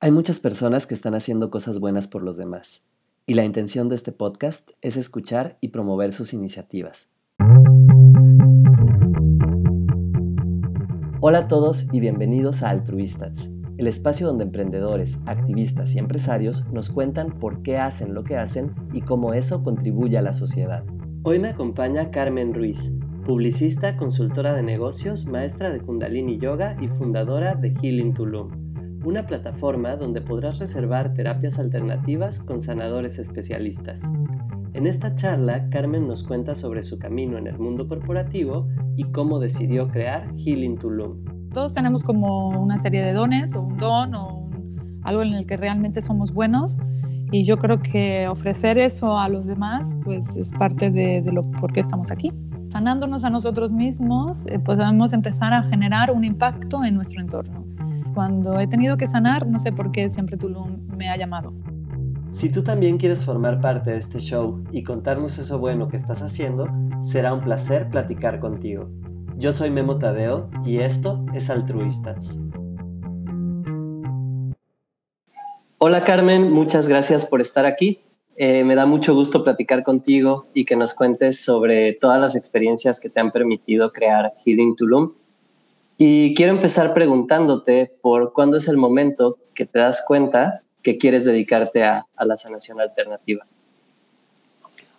Hay muchas personas que están haciendo cosas buenas por los demás, y la intención de este podcast es escuchar y promover sus iniciativas. Hola a todos y bienvenidos a Altruistas, el espacio donde emprendedores, activistas y empresarios nos cuentan por qué hacen lo que hacen y cómo eso contribuye a la sociedad. Hoy me acompaña Carmen Ruiz, publicista, consultora de negocios, maestra de Kundalini Yoga y fundadora de Healing Tulum una plataforma donde podrás reservar terapias alternativas con sanadores especialistas. En esta charla, Carmen nos cuenta sobre su camino en el mundo corporativo y cómo decidió crear Healing Tulum. Todos tenemos como una serie de dones o un don o algo en el que realmente somos buenos y yo creo que ofrecer eso a los demás pues es parte de, lo por qué estamos aquí. Sanándonos a nosotros mismos eh, podemos empezar a generar un impacto en nuestro entorno cuando he tenido que sanar, no sé por qué siempre Tulum me ha llamado. Si tú también quieres formar parte de este show y contarnos eso bueno que estás haciendo, será un placer platicar contigo. Yo soy Memo Tadeo y esto es Altruistas. Hola Carmen, muchas gracias por estar aquí. Eh, me da mucho gusto platicar contigo y que nos cuentes sobre todas las experiencias que te han permitido crear Healing Tulum y quiero empezar preguntándote por cuándo es el momento que te das cuenta que quieres dedicarte a, la sanación alternativa.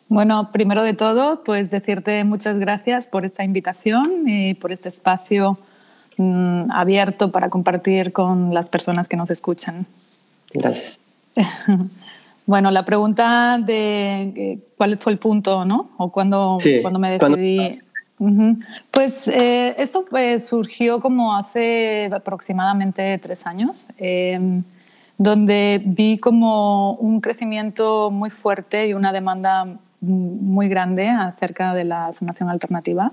Bueno, primero de todo, pues decirte muchas gracias por esta invitación y por este espacio mm, abierto para compartir con las personas que nos escuchan. Gracias. bueno, la pregunta de eh, cuál fue el punto, ¿no? O cuando, cuando me decidí. Pues eh, esto pues, surgió como hace aproximadamente tres años, em, donde vi como un crecimiento muy fuerte y una demanda muy grande acerca de la sanación alternativa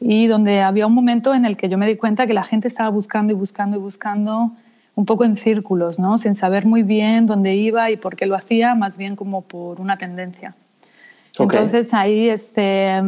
y donde había un momento en el que yo me di cuenta que la gente estaba buscando y buscando y buscando un poco en círculos, ¿no? sin saber muy bien dónde iba y por qué lo hacía, más bien como por una tendencia. Entonces ahí, este,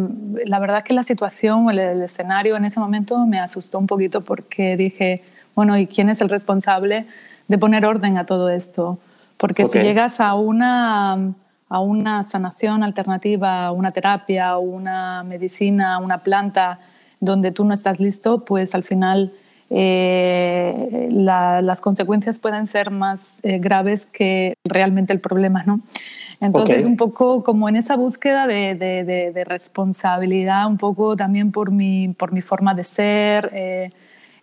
la verdad que la situación o el, escenario en ese momento me asustó un poquito porque dije, bueno, ¿y quién es el responsable de poner orden a todo esto? Porque si llegas a una, a una sanación alternativa, una terapia, una medicina, una planta donde tú no estás listo, pues al final eh, las consecuencias pueden ser más eh, graves que realmente el problema, ¿no? Entonces, un poco como en esa búsqueda de, de, responsabilidad, un poco también por mi, por mi forma de ser, eh,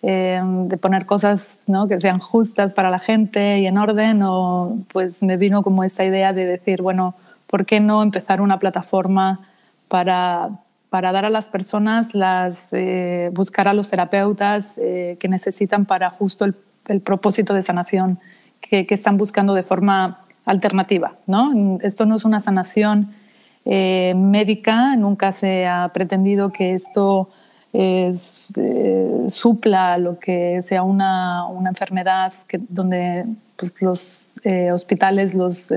eh, de poner cosas ¿no? que sean justas para la gente y en orden, o, pues me vino como esta idea de decir, bueno, ¿por qué no empezar una plataforma para, para dar a las personas, las, eh, buscar a los terapeutas que necesitan para justo el, el propósito de sanación que, que están buscando de forma alternativa. ¿no? Esto no es una sanación eh, médica, nunca se ha pretendido que esto eh, supla lo que sea una, una enfermedad que, donde pues, los eh, hospitales, los,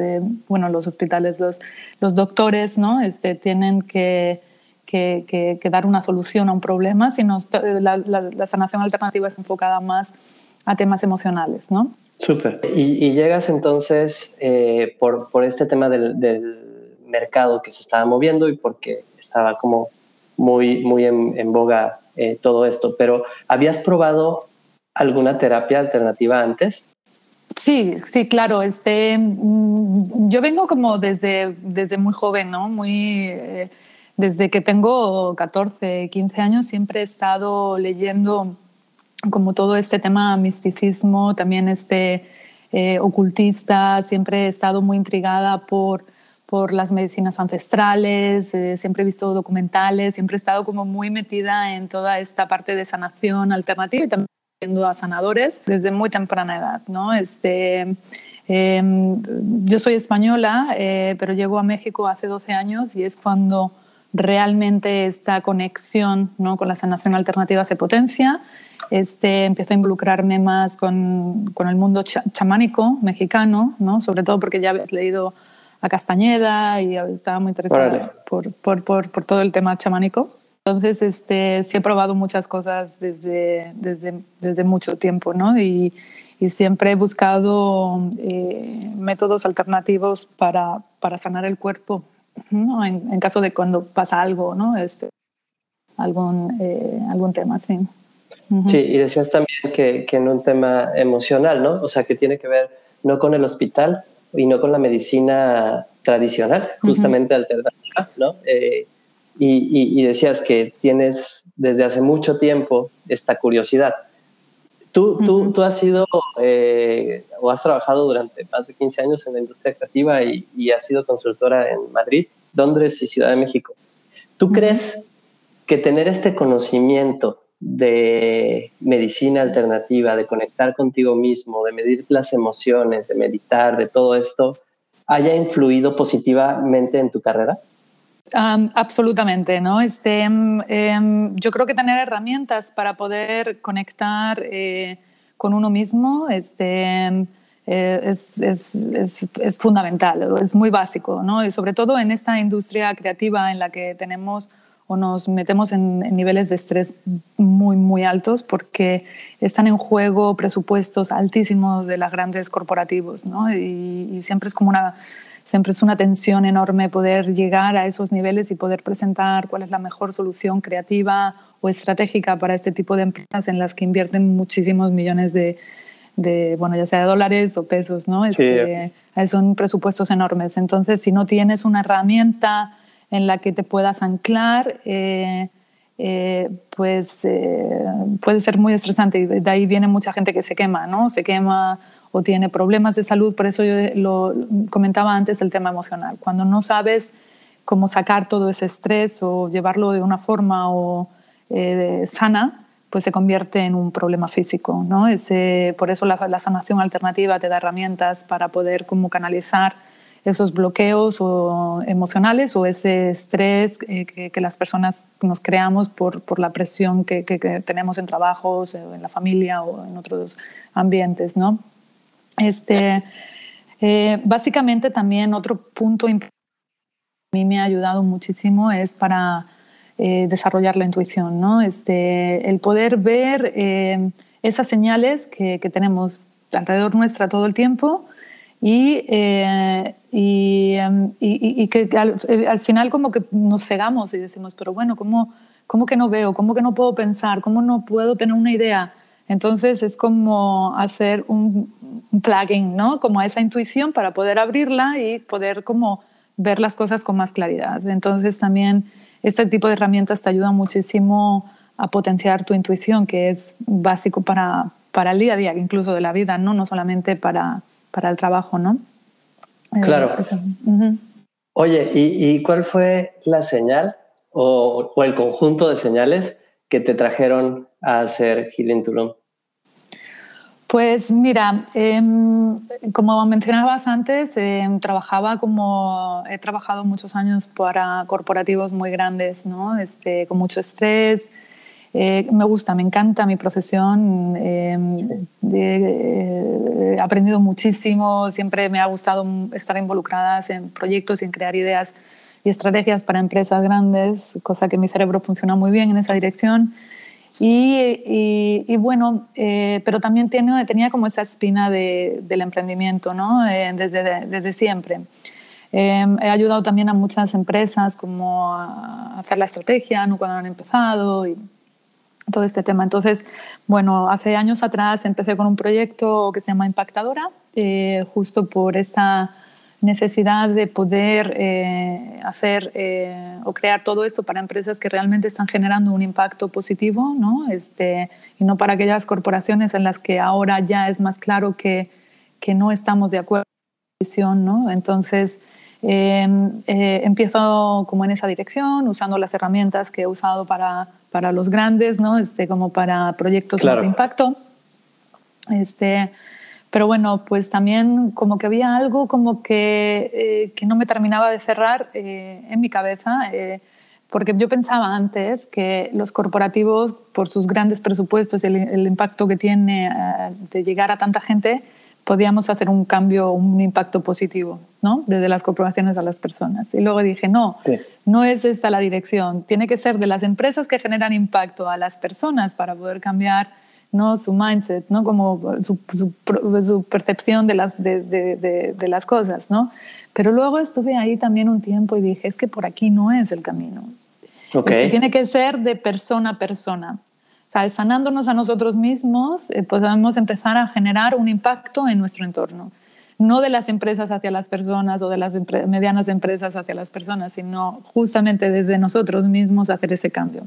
bueno, los hospitales, los, los doctores ¿no? este, tienen que, que, dar una solución a un problema, sino la, la, sanación alternativa es enfocada más a temas emocionales. ¿no? Súper. Y, llegas entonces eh, por, por, este tema del, mercado que se estaba moviendo y porque estaba como muy, muy en, boga eh, todo esto. Pero ¿habías probado alguna terapia alternativa antes? Sí, sí, claro. Este, mm, yo vengo como desde, desde muy joven, ¿no? Muy, eh, desde que tengo 14, 15 años siempre he estado leyendo como todo este tema misticismo, también este eh, ocultista, siempre he estado muy intrigada por, por las medicinas ancestrales, eh, siempre he visto documentales, siempre he estado como muy metida en toda esta parte de sanación alternativa y también siendo a sanadores desde muy temprana edad. ¿no? Este, em, yo soy española, eh, pero llego a México hace 12 años y es cuando realmente esta conexión ¿no? con la sanación alternativa se potencia este, empecé a involucrarme más con, con el mundo chamánico mexicano, ¿no? sobre todo porque ya habías leído a Castañeda y estaba muy interesada por, por, por, por, todo el tema chamánico. Entonces, este, sí he probado muchas cosas desde, desde, desde mucho tiempo, ¿no? Y, y siempre he buscado eh, métodos alternativos para, para, sanar el cuerpo en, caso de cuando pasa algo, ¿no? Este, algún, eh, algún tema, sí. Sí, y decías también que, que, en un tema emocional, ¿no? O sea, que tiene que ver no con el hospital y no con la medicina tradicional, justamente alternativa, ¿no? Eh, y, y, decías que tienes desde hace mucho tiempo esta curiosidad. Tú, tú, tú has sido eh, o has trabajado durante más de 15 años en la industria creativa y, y has sido consultora en Madrid, Londres y Ciudad de México. ¿Tú crees que tener este conocimiento de medicina alternativa, de conectar contigo mismo, de medir las emociones, de meditar, de todo esto, haya influido positivamente en tu carrera? absolutamente, ¿no? Este, em, em, yo creo que tener herramientas para poder conectar eh, con uno mismo este, em, eh, es, es, es, es, fundamental, es muy básico, ¿no? Y sobre todo en esta industria creativa en la que tenemos o nos metemos en, niveles de estrés muy, muy altos porque están en juego presupuestos altísimos de las grandes corporativos, ¿no? y, siempre es como una siempre es una tensión enorme poder llegar a esos niveles y poder presentar cuál es la mejor solución creativa o estratégica para este tipo de empresas en las que invierten muchísimos millones de, de bueno, ya sea de dólares o pesos, ¿no? Este, son presupuestos enormes. Entonces, si no tienes una herramienta en la que te puedas anclar, eh, eh, pues eh, puede ser muy estresante y de ahí viene mucha gente que se quema, ¿no? Se quema o tiene problemas de salud, por eso yo lo comentaba antes el tema emocional. Cuando no sabes cómo sacar todo ese estrés o llevarlo de una forma o, sana, pues se convierte en un problema físico, ¿no? Ese, por eso la, la sanación alternativa te da herramientas para poder como canalizar esos bloqueos o emocionales o ese estrés eh, que, las personas nos creamos por, por la presión que, que, tenemos en trabajos, eh, en la familia o en otros ambientes, ¿no? Este, eh, básicamente también otro punto importante que a mí me ha ayudado muchísimo es para desarrollar la intuición, ¿no? Este, el poder ver esas señales que, tenemos alrededor nuestra todo el tiempo y, eh, em, y, y, que eh, al, final como que nos cegamos y decimos, pero bueno, ¿cómo, ¿cómo que no veo? ¿Cómo que no puedo pensar? ¿Cómo no puedo tener una idea? Entonces es como hacer un, plugin, ¿no? Como a esa intuición para poder abrirla y poder como ver las cosas con más claridad. Entonces también este tipo de herramientas te ayudan muchísimo a potenciar tu intuición, que es básico para, para el día a día, incluso de la vida, ¿no? No solamente para para el trabajo, ¿no? Eh, claro. Oye, ¿y, cuál fue la señal o, el conjunto de señales que te trajeron a hacer Healing Tulum? Pues mira, em, como mencionabas antes, em, trabajaba como he trabajado muchos años para corporativos muy grandes, ¿no? Este, con mucho estrés, eh, me gusta, me encanta mi profesión, em, he aprendido muchísimo, siempre me ha gustado estar involucrada en proyectos y en crear ideas y estrategias para empresas grandes, cosa que mi cerebro funciona muy bien en esa dirección. Y, bueno, eh, pero también tenía como esa espina del emprendimiento, ¿no? Eh, desde, desde siempre. Em, he ayudado también a muchas empresas como a hacer la estrategia, ¿no? cuando han empezado. Todo este tema. Entonces, bueno, hace años atrás empecé con un proyecto que se llama Impactadora, eh, justo por esta necesidad de poder eh, hacer eh, o crear todo esto para empresas que realmente están generando un impacto positivo, ¿no? Este, y no para aquellas corporaciones en las que ahora ya es más claro que, que no estamos de acuerdo con la visión, ¿no? Entonces, em, empiezo como en esa dirección, usando las herramientas que he usado para para los grandes, ¿no? Este, como para proyectos de impacto. Este, pero bueno, pues también como que había algo como que, eh, que no me terminaba de cerrar eh, en mi cabeza, eh, porque yo pensaba antes que los corporativos, por sus grandes presupuestos y el impacto que tiene de llegar a tanta gente, podíamos hacer un cambio, un impacto positivo, ¿no? Desde las corporaciones a las personas. Y luego dije, no, no es esta la dirección. Tiene que ser de las empresas que generan impacto a las personas para poder cambiar ¿no? Su mindset, ¿no? Como su, su, percepción de las, de, de, de, las cosas, ¿no? Pero luego estuve ahí también un tiempo y dije, es que por aquí no es el camino. Okay. tiene que ser de persona a persona. ¿Sabes? Sanándonos a nosotros mismos, eh, podemos empezar a generar un impacto en nuestro entorno. No de las empresas hacia las personas o de las medianas empresas hacia las personas, sino justamente desde nosotros mismos hacer ese cambio.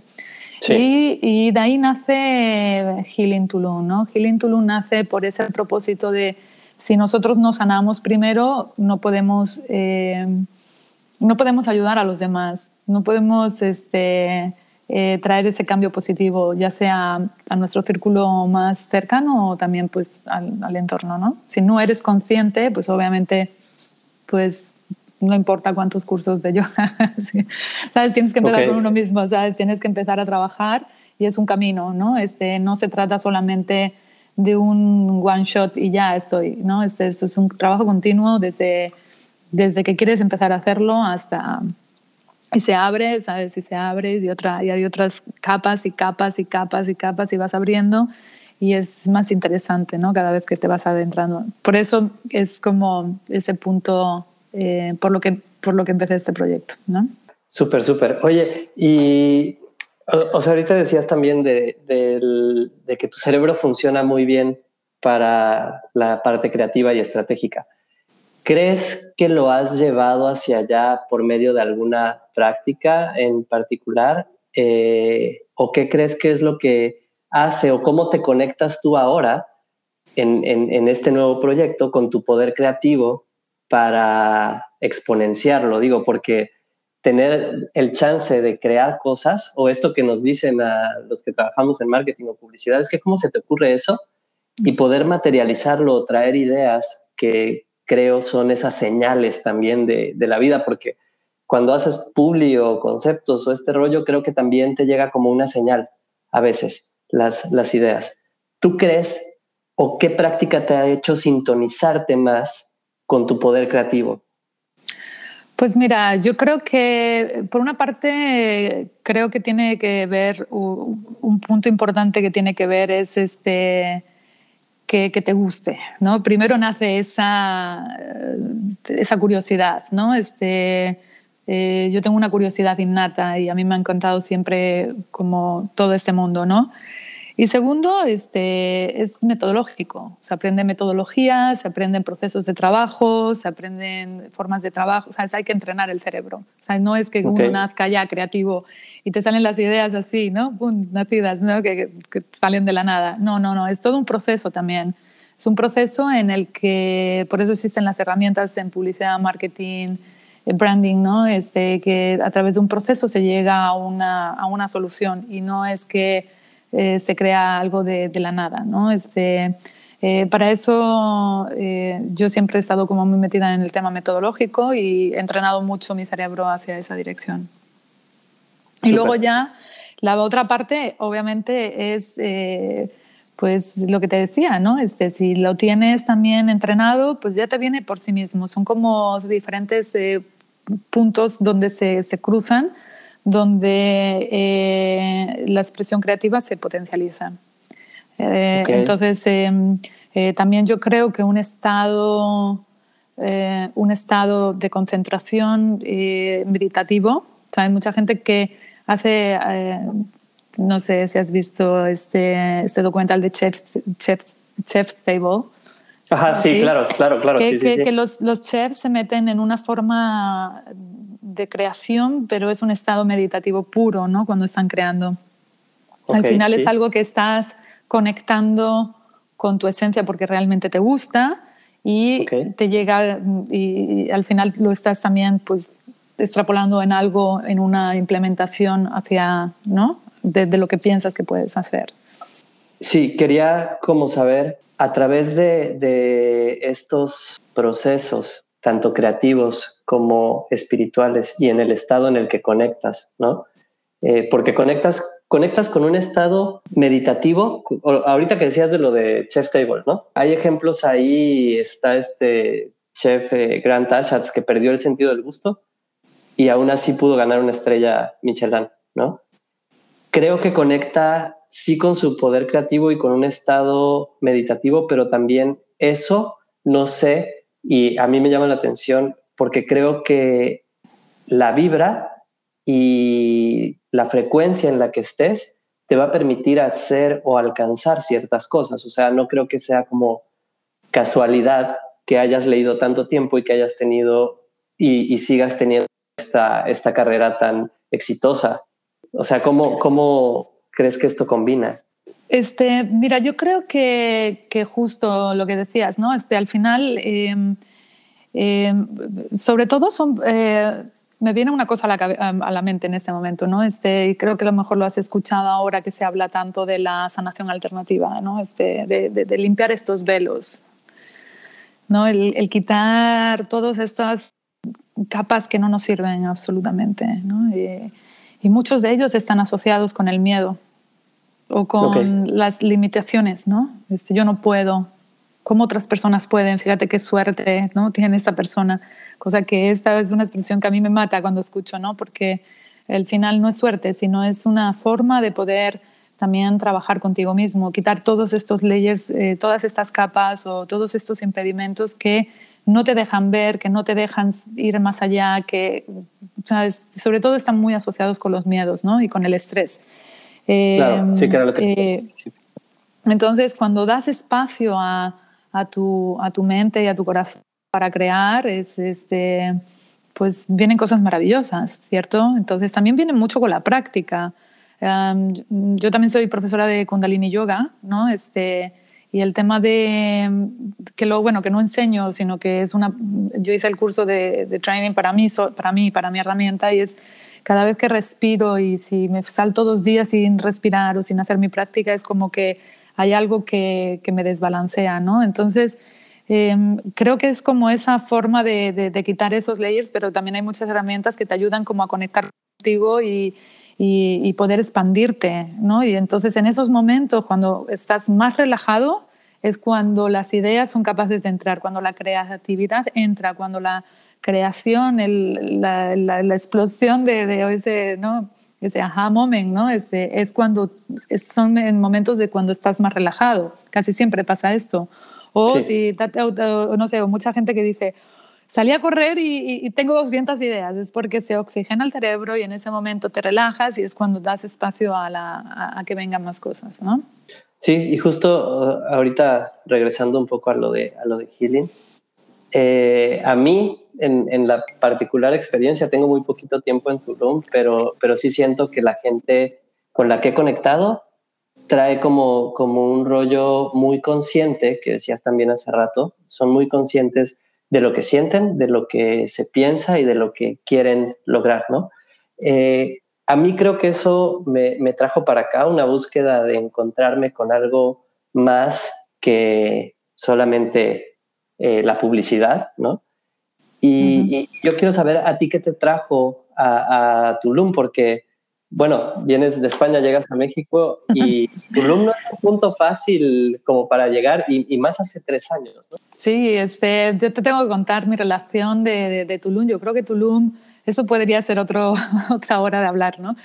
Y, de ahí nace Healing Tulum, ¿no? Healing Tulum nace por ese propósito de si nosotros nos sanamos primero, no podemos, eh, no podemos ayudar a los demás, no podemos este, eh, traer ese cambio positivo, ya sea a nuestro círculo más cercano o también pues al, al entorno, ¿no? Si no eres consciente, pues obviamente pues no importa cuántos cursos de yoga, ¿sabes? Tienes que empezar con uno mismo, ¿sabes? Tienes que empezar a trabajar y es un camino, ¿no? Este, no se trata solamente de un one shot y ya estoy, ¿no? Este, es un trabajo continuo desde, desde que quieres empezar a hacerlo hasta... Y se abre, ¿sabes? Y se abre y, otra, y hay otras capas y capas y capas y capas y vas abriendo y es más interesante, ¿no? Cada vez que te vas adentrando. Por eso es como ese punto eh, por, lo que, por lo que empecé este proyecto. ¿no? Súper, súper. Oye, y o, sea, ahorita decías también de, de, que tu cerebro funciona muy bien para la parte creativa y estratégica. ¿Crees que lo has llevado hacia allá por medio de alguna práctica en particular? Eh, ¿O qué crees que es lo que hace o cómo te conectas tú ahora en, en, en, este nuevo proyecto con tu poder creativo para exponenciarlo, digo, porque tener el chance de crear cosas o esto que nos dicen a los que trabajamos en marketing o publicidad, es que cómo se te ocurre eso y poder materializarlo, traer ideas que creo son esas señales también de, de la vida, porque cuando haces publi o conceptos o este rollo, creo que también te llega como una señal a veces las, las ideas. ¿Tú crees o qué práctica te ha hecho sintonizarte más con tu poder creativo? Pues mira, yo creo que por una parte creo que tiene que ver un punto importante que tiene que ver es este que, que te guste, ¿no? Primero nace esa esa curiosidad, ¿no? Este eh, yo tengo una curiosidad innata y a mí me ha encantado siempre como todo este mundo, ¿no? Y segundo, este, es metodológico. Se aprende metodología, se aprenden procesos de trabajo, se aprenden formas de trabajo. O sea, hay que entrenar el cerebro. O sea, no es que uno nazca ya creativo y te salen las ideas así, ¿no? Pum, nacidas, ¿no? Que, salen de la nada. No, no, no. Es todo un proceso también. Es un proceso en el que, por eso existen las herramientas en publicidad, marketing, branding, ¿no? Este, que a través de un proceso se llega a una, a una solución y no es que eh, se crea algo de, la nada, ¿no? Este, eh, para eso eh, yo siempre he estado como muy metida en el tema metodológico y he entrenado mucho mi cerebro hacia esa dirección. Y luego ya la otra parte, obviamente, es pues lo que te decía, ¿no? Este, si lo tienes también entrenado, pues ya te viene por sí mismo. Son como diferentes puntos donde se, se cruzan donde eh, la expresión creativa se potencializa. Eh, entonces, em, eh, también yo creo que un estado, un estado de concentración meditativo, hay mucha gente que hace, no sé si has visto este, este documental de Chef, Chef, Chef Table, Ajá, sí, claro, claro, claro. Que, sí, que, los, los, chefs se meten en una forma de creación, pero es un estado meditativo puro, ¿no? Cuando están creando. al final es algo que estás conectando con tu esencia porque realmente te gusta y te llega y, al final lo estás también pues extrapolando en algo, en una implementación hacia, ¿no? De, lo que piensas que puedes hacer. Sí, quería como saber a través de, de estos procesos, tanto creativos como espirituales, y en el estado en el que conectas, ¿no? Eh, porque conectas, conectas con un estado meditativo. Ahorita que decías de lo de Chef Table, ¿no? Hay ejemplos ahí, está este chef eh, Grant Achatz que perdió el sentido del gusto y aún así pudo ganar una estrella Michelin, ¿no? Creo que conecta sí con su poder creativo y con un estado meditativo, pero también eso, no sé, y a mí me llama la atención porque creo que la vibra y la frecuencia en la que estés te va a permitir hacer o alcanzar ciertas cosas. O sea, no creo que sea como casualidad que hayas leído tanto tiempo y que hayas tenido y, sigas teniendo esta, carrera tan exitosa. O sea, ¿cómo, ¿cómo crees que esto combina? Este, mira, yo creo que, que justo lo que decías, ¿no? Este, al final, em, em, sobre todo son, eh, me viene una cosa a la, a la, mente en este momento, ¿no? Este, y creo que a lo mejor lo has escuchado ahora que se habla tanto de la sanación alternativa, ¿no? Este, de, de, limpiar estos velos, ¿no? El, el, quitar todas estas capas que no nos sirven absolutamente, ¿no? Y, y muchos de ellos están asociados con el miedo o con las limitaciones, ¿no? Este, yo no puedo, ¿cómo otras personas pueden? Fíjate qué suerte, ¿no? Tiene esta persona. Cosa que esta es una expresión que a mí me mata cuando escucho, ¿no? Porque el final no es suerte, sino es una forma de poder también trabajar contigo mismo, quitar todos estos layers, eh, todas estas capas o todos estos impedimentos que no te dejan ver, que no te dejan ir más allá, que sobre todo están muy asociados con los miedos ¿no? y con el estrés. claro, sí, que era lo que... Eh, entonces, cuando das espacio a, a, tu, a tu mente y a tu corazón para crear, es, este, pues vienen cosas maravillosas, ¿cierto? Entonces, también viene mucho con la práctica. yo también soy profesora de Kundalini Yoga, ¿no? Este, y el tema de que lo bueno que no enseño, sino que es una yo hice el curso de, training para mí para mí para mi herramienta y es cada vez que respiro y si me salto dos días sin respirar o sin hacer mi práctica es como que hay algo que, que me desbalancea, ¿no? Entonces em, creo que es como esa forma de, de, de quitar esos layers, pero también hay muchas herramientas que te ayudan como a conectar contigo y, y, poder expandirte, ¿no? Y entonces en esos momentos, cuando estás más relajado, es cuando las ideas son capaces de entrar, cuando la creatividad entra, cuando la creación, la, la, explosión de, de, ese, ¿no? ese aha moment, ¿no? Este, es cuando son en momentos de cuando estás más relajado. Casi siempre pasa esto. O si, no sé, mucha gente que dice, salí a correr y, tengo 200 ideas. Es porque se oxigena el cerebro y en ese momento te relajas y es cuando das espacio a, la, a, que vengan más cosas, ¿no? Sí, y justo uh, ahorita regresando un poco a lo de, a lo de healing, eh, a mí en, en, la particular experiencia, tengo muy poquito tiempo en Tulum, pero, pero sí siento que la gente con la que he conectado trae como, como un rollo muy consciente, que decías también hace rato, son muy conscientes de lo que sienten, de lo que se piensa y de lo que quieren lograr, ¿no? Eh, a mí creo que eso me, trajo para acá una búsqueda de encontrarme con algo más que solamente eh, la publicidad, ¿no? Y, yo quiero saber a ti qué te trajo a, a Tulum, porque bueno, vienes de España, llegas a México y Tulum no es un punto fácil como para llegar y, más hace tres años. ¿no? Sí, este, yo te tengo que contar mi relación de, de, Tulum. Yo creo que Tulum, eso podría ser otro, otra hora de hablar, ¿no?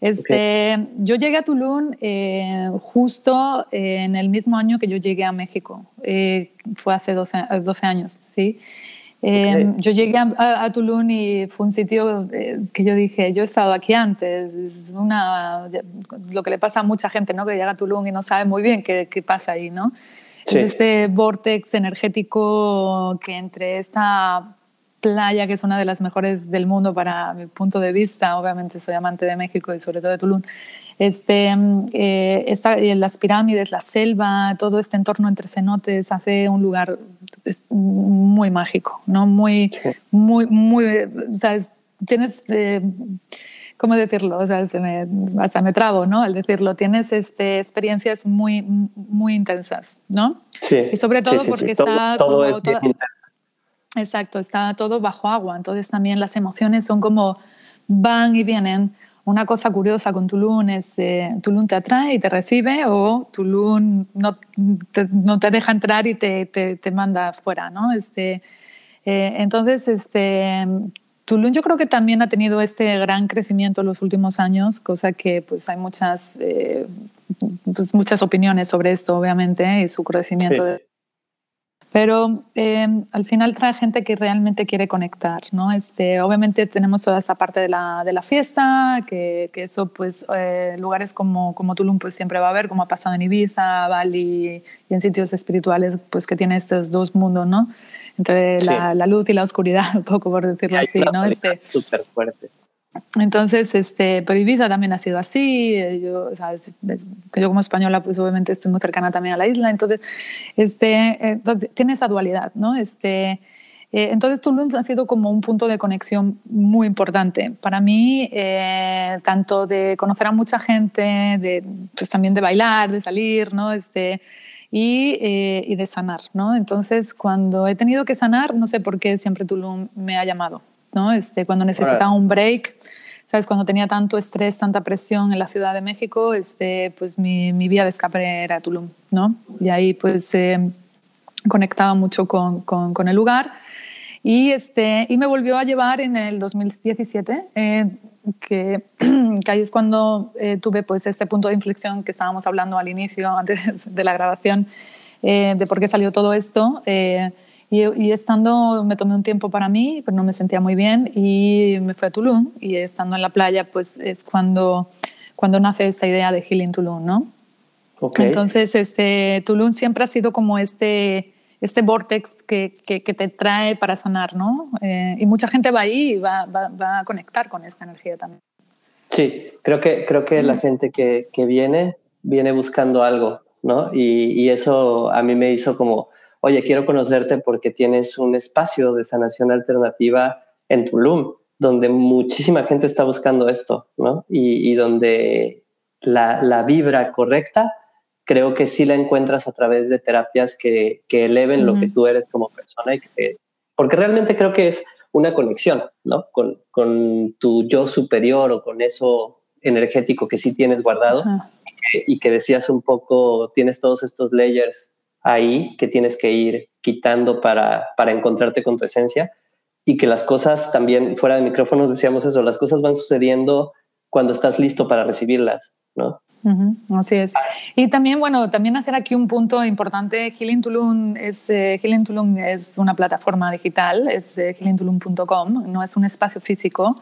Este, Yo llegué a Tulum eh, justo en el mismo año que yo llegué a México. Eh, fue hace 12, 12 años, ¿sí? Em, yo llegué a, Tulum y fue un sitio eh, que yo dije, yo he estado aquí antes, una, lo que le pasa a mucha gente, ¿no? Que llega a Tulum y no sabe muy bien qué, qué pasa ahí, ¿no? Es este vortex energético que entre esta playa, que es una de las mejores del mundo para mi punto de vista, obviamente soy amante de México y sobre todo de Tulum, este, eh, está, las pirámides, la selva, todo este entorno entre cenotes hace un lugar muy mágico, ¿no? Muy, muy, muy, ¿sabes? Tienes, eh, ¿cómo decirlo? O sea, se me, hasta me trabo, ¿no? Al decirlo, tienes este, experiencias muy, muy intensas, ¿no? Sí. Y sobre todo porque está... Todo, es Exacto, está todo bajo agua, entonces también las emociones son como van y vienen una cosa curiosa con Tulum es eh, Tulum te atrae y te recibe o Tulum no te, no te deja entrar y te, te, te manda fuera, ¿no? Este, eh, entonces, este, Tulum yo creo que también ha tenido este gran crecimiento en los últimos años, cosa que pues hay muchas, eh, pues, muchas opiniones sobre esto, obviamente, y su crecimiento. Pero eh, al final trae gente que realmente quiere conectar, ¿no? Este, obviamente tenemos toda esta parte de la, de la fiesta, que, que, eso, pues, eh, lugares como, como Tulum, pues siempre va a haber, como ha pasado en Ibiza, Bali y en sitios espirituales, pues que tiene estos dos mundos, ¿no? Entre la, la, luz y la oscuridad, un poco por decirlo así, ¿no? Este, súper fuerte. Entonces, este, pero Ibiza también ha sido así. Yo, o sea, yo como española, pues obviamente estoy muy cercana también a la isla. Entonces, este, entonces tiene esa dualidad, ¿no? Este, eh, entonces, Tulum ha sido como un punto de conexión muy importante para mí, eh, tanto de conocer a mucha gente, de, pues también de bailar, de salir, ¿no? Este, y, eh, y de sanar, ¿no? Entonces, cuando he tenido que sanar, no sé por qué siempre Tulum me ha llamado, ¿no? Este, cuando necesitaba un break, ¿sabes? Cuando tenía tanto estrés, tanta presión en la Ciudad de México, este, pues mi, mi vía de escape era Tulum, ¿no? Y ahí pues eh, conectaba mucho con, con, el lugar. Y, este, y me volvió a llevar en el 2017, eh, que, que, ahí es cuando eh, tuve pues este punto de inflexión que estábamos hablando al inicio, antes de la grabación, de por qué salió todo esto. Y, estando, me tomé un tiempo para mí, pero no me sentía muy bien y me fui a Tulum y estando en la playa, pues es cuando, cuando nace esta idea de Healing Tulum, ¿no? Okay. Entonces, este, Tulum siempre ha sido como este, este vortex que, que, te trae para sanar, ¿no? Eh, y mucha gente va ahí y va, va, va, a conectar con esta energía también. Sí, creo que, creo que la gente que, que viene, viene buscando algo, ¿no? Y, y eso a mí me hizo como oye, quiero conocerte porque tienes un espacio de sanación alternativa en Tulum, donde muchísima gente está buscando esto, ¿no? Y, donde la, vibra correcta, creo que sí la encuentras a través de terapias que, eleven lo que tú eres como persona. Y porque realmente creo que es una conexión, ¿no? Con, tu yo superior o con eso energético que sí tienes guardado y que decías un poco, tienes todos estos layers ahí que tienes que ir quitando para, para encontrarte con tu esencia y que las cosas también, fuera de micrófonos decíamos eso, las cosas van sucediendo cuando estás listo para recibirlas, ¿no? así es. Y también, bueno, también hacer aquí un punto importante. Healing Tulum es, eh, Healing Tulum es una plataforma digital, es eh, healingtulum.com, no es un espacio físico.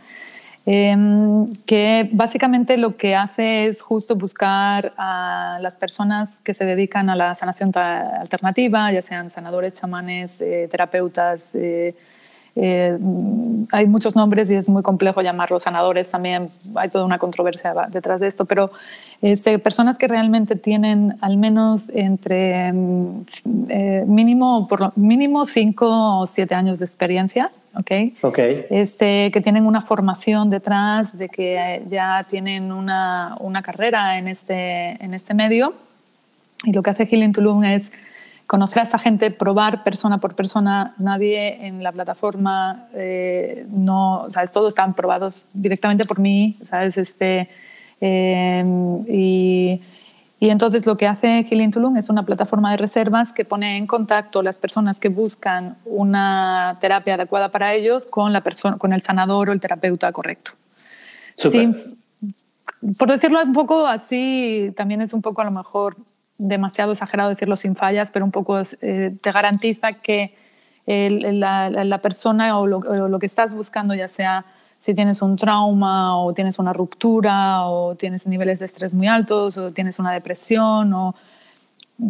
Em, que básicamente lo que hace es justo buscar a las personas que se dedican a la sanación alternativa, ya sean sanadores, chamanes, eh, terapeutas. Eh, eh, hay muchos nombres y es muy complejo llamarlos sanadores también, hay toda una controversia detrás de esto, pero este, personas que realmente tienen al menos entre mínimo, por mínimo 5 o 7 años de experiencia ¿ok? Okay. Este, que tienen una formación detrás, de que ya tienen una, una, carrera en este, en este medio. Y lo que hace Healing Tulum es conocer a esta gente, probar persona por persona. Nadie en la plataforma, eh, no, ¿sabes? Todos están probados directamente por mí, ¿sabes? Este, eh, y y entonces lo que hace Healing Tulum es una plataforma de reservas que pone en contacto las personas que buscan una terapia adecuada para ellos con, la persona, con el sanador o el terapeuta correcto. por decirlo un poco así, también es un poco a lo mejor demasiado exagerado decirlo sin fallas, pero un poco eh, te garantiza que la, la, persona o lo, o lo que estás buscando, ya sea si tienes un trauma o tienes una ruptura o tienes niveles de estrés muy altos o tienes una depresión o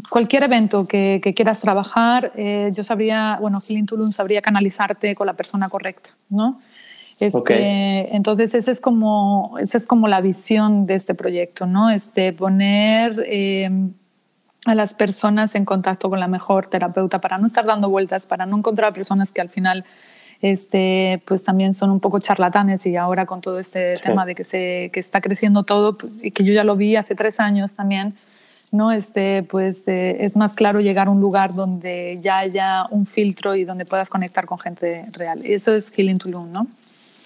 cualquier evento que, quieras trabajar, eh, yo sabría, bueno, Healing Tulum sabría canalizarte con la persona correcta, ¿no? Este, Entonces, esa es, como, esa es como la visión de este proyecto, ¿no? Este, poner em, a las personas en contacto con la mejor terapeuta para no estar dando vueltas, para no encontrar personas que al final este, pues también son un poco charlatanes y ahora con todo este tema de que, se, que está creciendo todo, pues, y que yo ya lo vi hace tres años también, ¿no? Este, pues eh, es más claro llegar a un lugar donde ya haya un filtro y donde puedas conectar con gente real. Eso es Healing Tulum, ¿no?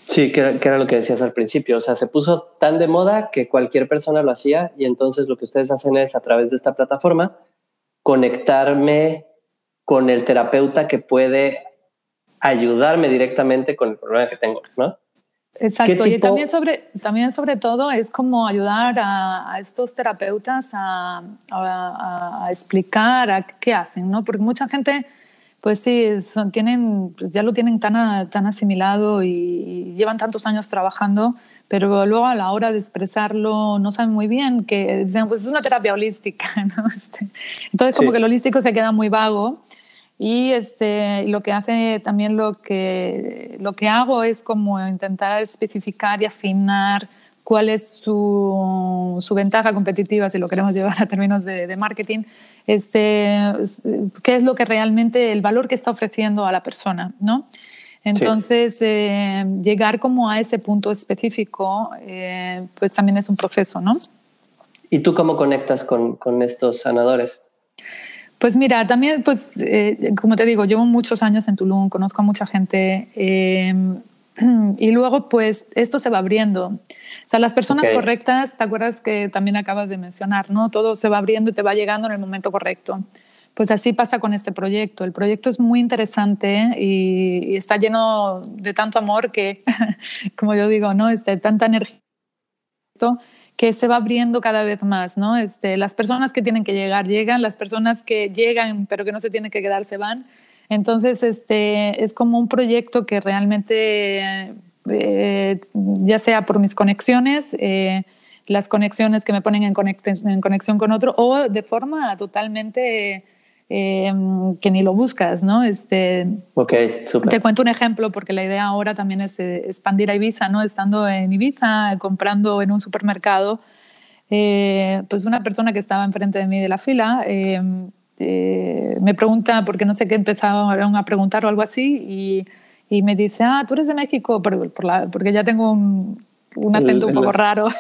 Sí, que, que, era lo que decías al principio. O sea, se puso tan de moda que cualquier persona lo hacía y entonces lo que ustedes hacen es a través de esta plataforma conectarme con el terapeuta que puede ayudarme directamente con el problema que tengo, ¿no? Exacto, y también sobre, también sobre todo es como ayudar a, estos terapeutas a, a, explicar a qué hacen, ¿no? Porque mucha gente, pues sí, son, tienen, pues ya lo tienen tan, tan asimilado y, llevan tantos años trabajando, pero luego a la hora de expresarlo no saben muy bien que pues es una terapia holística, ¿no? Este, entonces como que el holístico se queda muy vago y este, lo que hace también lo que, lo que hago es como intentar especificar y afinar cuál es su, su ventaja competitiva, si lo queremos llevar a términos de, de, marketing, este, qué es lo que realmente, el valor que está ofreciendo a la persona, ¿no? Entonces, eh, llegar como a ese punto específico, eh, pues también es un proceso, ¿no? ¿Y tú cómo conectas con, con estos sanadores? Pues mira, también, pues, eh, como te digo, llevo muchos años en Tulum, conozco a mucha gente em, y luego, pues, esto se va abriendo. O sea, las personas correctas, ¿te acuerdas que también acabas de mencionar, no? Todo se va abriendo y te va llegando en el momento correcto. Pues así pasa con este proyecto. El proyecto es muy interesante y, está lleno de tanto amor que, como yo digo, ¿no? Este, tanta energía que se va abriendo cada vez más, ¿no? Este, las personas que tienen que llegar llegan, las personas que llegan pero que no se tienen que quedar se van. Entonces, este, es como un proyecto que realmente, eh, ya sea por mis conexiones, eh, las conexiones que me ponen en, en conexión con otro, o de forma totalmente Em, que ni lo buscas, ¿no? Este, ok, super. Te cuento un ejemplo porque la idea ahora también es eh, expandir a Ibiza, ¿no? Estando en Ibiza, comprando en un supermercado, eh, pues una persona que estaba enfrente de mí de la fila eh, me pregunta, porque no sé qué empezaron a preguntar o algo así, y, y me dice, ah, tú eres de México, por, por la, porque ya tengo un, un acento un poco raro.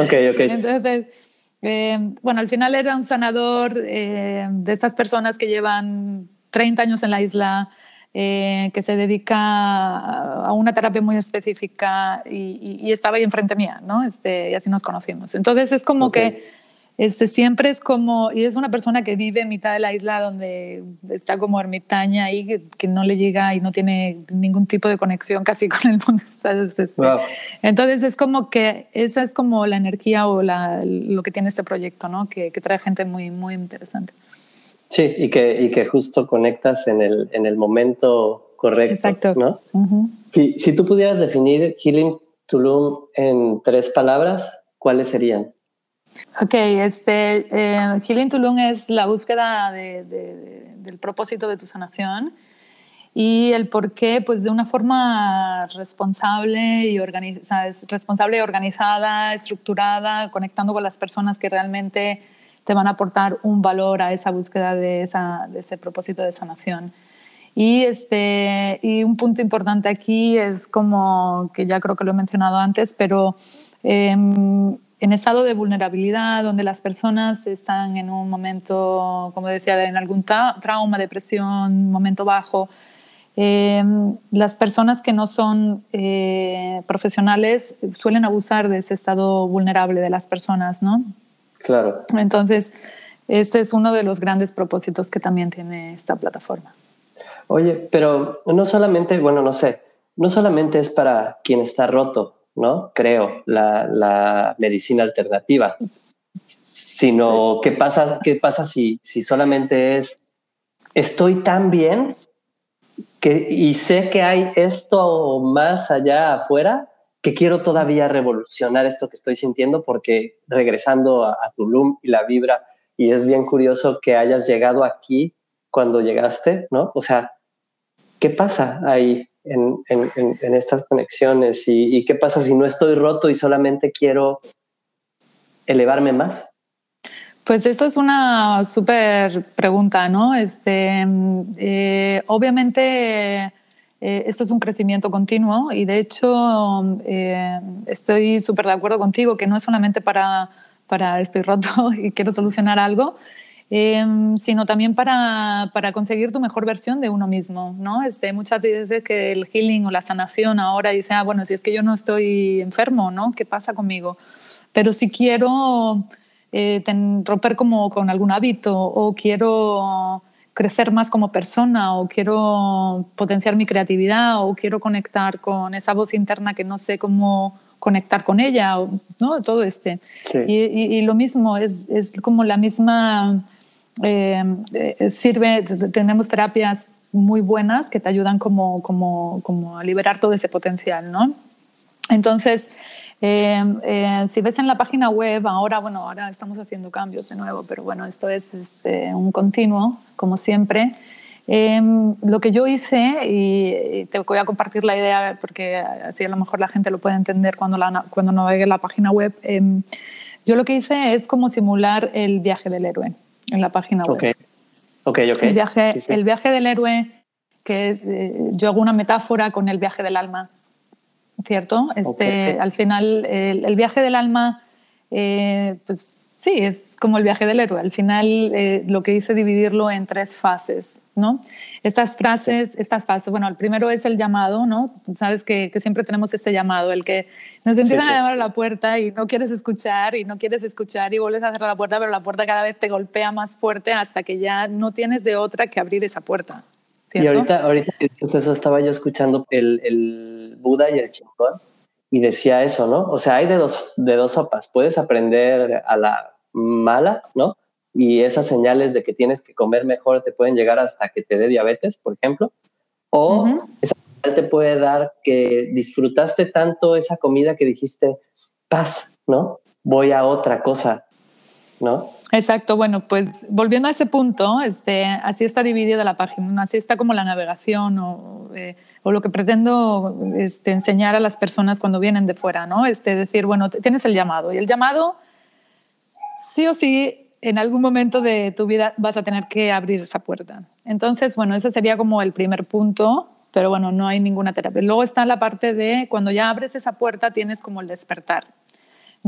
Ok, ok. Entonces eh, bueno, al final era un sanador eh, de estas personas que llevan 30 años en la isla, eh, que se dedica a una terapia muy específica y, estaba ahí enfrente mía, ¿no? Este, y así nos conocimos. Entonces es como que este, siempre es como, y es una persona que vive en mitad de la isla donde está como ermitaña y que, no le llega y no tiene ningún tipo de conexión casi con el mundo. Este, entonces es como que esa es como la energía o la, lo que tiene este proyecto, ¿no? Que, que, trae gente muy, muy interesante. Sí, y que, y que justo conectas en el, en el momento correcto. Exacto. ¿no? y, si tú pudieras definir Healing Tulum en tres palabras, ¿cuáles serían? Ok, este, eh, Healing Tulum es la búsqueda del propósito de tu sanación y el por qué, pues de una forma responsable y organizada, responsable, organizada, estructurada, conectando con las personas que realmente te van a aportar un valor a esa búsqueda de, esa, de ese propósito de sanación. Y, este, y un punto importante aquí es como, que ya creo que lo he mencionado antes, pero eh, en estado de vulnerabilidad, donde las personas están en un momento, como decía, en algún trauma, depresión, momento bajo. Eh, las personas que no son eh, profesionales suelen abusar de ese estado vulnerable de las personas, ¿no? Claro. Entonces, este es uno de los grandes propósitos que también tiene esta plataforma. Oye, pero no solamente, bueno, no sé, no solamente es para quien está roto, ¿no? Creo, la, medicina alternativa. Sino, ¿qué pasa, qué pasa si, si solamente es, estoy tan bien que, y sé que hay esto más allá afuera que quiero todavía revolucionar esto que estoy sintiendo porque regresando a, a Tulum y la vibra, y es bien curioso que hayas llegado aquí cuando llegaste, ¿no? O sea, ¿qué pasa ahí? En, estas conexiones? Y, qué pasa si no estoy roto y solamente quiero elevarme más? Pues esto es una súper pregunta, ¿no? Este, eh, obviamente eh, esto es un crecimiento continuo y de hecho eh, estoy súper de acuerdo contigo que no es solamente para, para estoy roto y quiero solucionar algo, Em, sino también para, para, conseguir tu mejor versión de uno mismo, ¿no? Este, muchas veces que el healing o la sanación ahora dice, ah, bueno, si es que yo no estoy enfermo, ¿no? ¿Qué pasa conmigo? Pero si quiero eh, romper como con algún hábito o quiero crecer más como persona o quiero potenciar mi creatividad o quiero conectar con esa voz interna que no sé cómo conectar con ella, ¿no? Todo este. Y, lo mismo, es, es, como la misma, eh, eh, sirve, tenemos terapias muy buenas que te ayudan como, como, como a liberar todo ese potencial, ¿no? Entonces, eh, si ves en la página web, ahora, bueno, ahora estamos haciendo cambios de nuevo, pero bueno, esto es este, un continuo, como siempre. Em, lo que yo hice, y, te voy a compartir la idea porque así a lo mejor la gente lo puede entender cuando, la, cuando navegue la página web, em, yo lo que hice es como simular el viaje del héroe en la página web. Okay. Okay, okay. El, viaje, el viaje del héroe, que eh, yo hago una metáfora con el viaje del alma, ¿cierto? Este, Al final, el, viaje del alma, eh, pues Sí, es como el viaje del héroe. Al final eh, lo que hice dividirlo en tres fases, ¿no? Estas frases, estas fases, bueno, el primero es el llamado, ¿no? Tú sabes que, siempre tenemos este llamado, el que nos empiezan a llamar a la puerta y no quieres escuchar y no quieres escuchar y vuelves a cerrar la puerta, pero la puerta cada vez te golpea más fuerte hasta que ya no tienes de otra que abrir esa puerta. Y ahorita, ahorita eso estaba yo escuchando el, el Buda y el chingón y decía eso, ¿no? O sea, hay de dos, de dos sopas. Puedes aprender a la mala, ¿no? Y esas señales de que tienes que comer mejor te pueden llegar hasta que te dé diabetes, por ejemplo. O esa señal te puede dar que disfrutaste tanto esa comida que dijiste, paz, ¿no? Voy a otra cosa, ¿no? Exacto, bueno, pues volviendo a ese punto, este, así está dividida la página, así está como la navegación o, eh, o lo que pretendo este, enseñar a las personas cuando vienen de fuera, ¿no? Este, decir, bueno, tienes el llamado y el llamado, sí o sí, en algún momento de tu vida vas a tener que abrir esa puerta. Entonces, bueno, ese sería como el primer punto, pero bueno, no hay ninguna terapia. Luego está la parte de cuando ya abres esa puerta tienes como el despertar.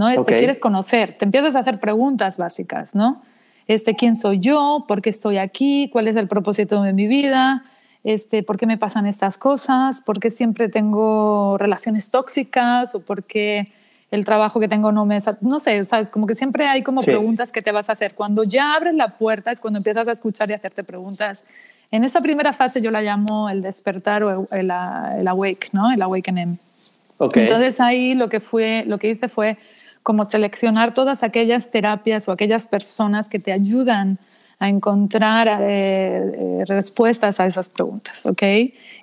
¿No? Este, quieres conocer, te empiezas a hacer preguntas básicas, ¿no? Este, ¿quién soy yo? ¿Por qué estoy aquí? ¿Cuál es el propósito de mi vida? Este, ¿Por qué me pasan estas cosas? ¿Por qué siempre tengo relaciones tóxicas? ¿O por qué el trabajo que tengo no me... No sé, ¿sabes? Como que siempre hay como preguntas que te vas a hacer. Cuando ya abres la puerta es cuando empiezas a escuchar y hacerte preguntas. En esa primera fase yo la llamo el despertar o el, el awake, ¿no? El awakening. Entonces ahí lo que, fue, lo que hice fue como seleccionar todas aquellas terapias o aquellas personas que te ayudan a encontrar eh, eh, respuestas a esas preguntas, ¿ok?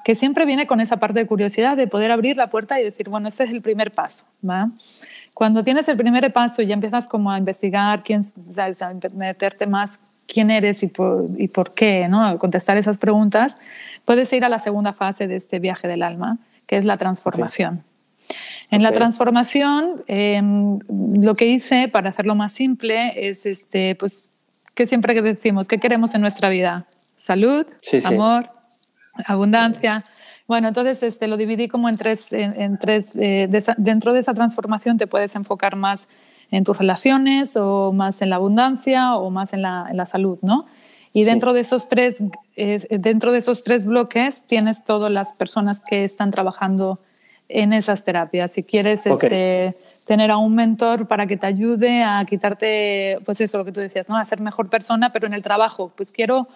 Que siempre viene con esa parte de curiosidad de poder abrir la puerta y decir, bueno, este es el primer paso, ¿va? Cuando tienes el primer paso y ya empiezas como a investigar, quién, a meterte más quién eres y por, y por qué, ¿no? A contestar esas preguntas, puedes ir a la segunda fase de este viaje del alma, que es la transformación. En la transformación, em, lo que hice para hacerlo más simple es, este, pues, que siempre que decimos, ¿qué queremos en nuestra vida? Salud, amor, abundancia. Bueno, entonces este, lo dividí como en tres, en, tres eh, dentro de esa transformación te puedes enfocar más en tus relaciones o más en la abundancia o más en la, en la salud, ¿no? Y dentro, de esos tres, eh, dentro de esos tres bloques tienes todas las personas que están trabajando en esas terapias. Si quieres este, tener a un mentor para que te ayude a quitarte, pues eso, lo que tú decías, ¿no? A ser mejor persona, pero en el trabajo, pues quiero,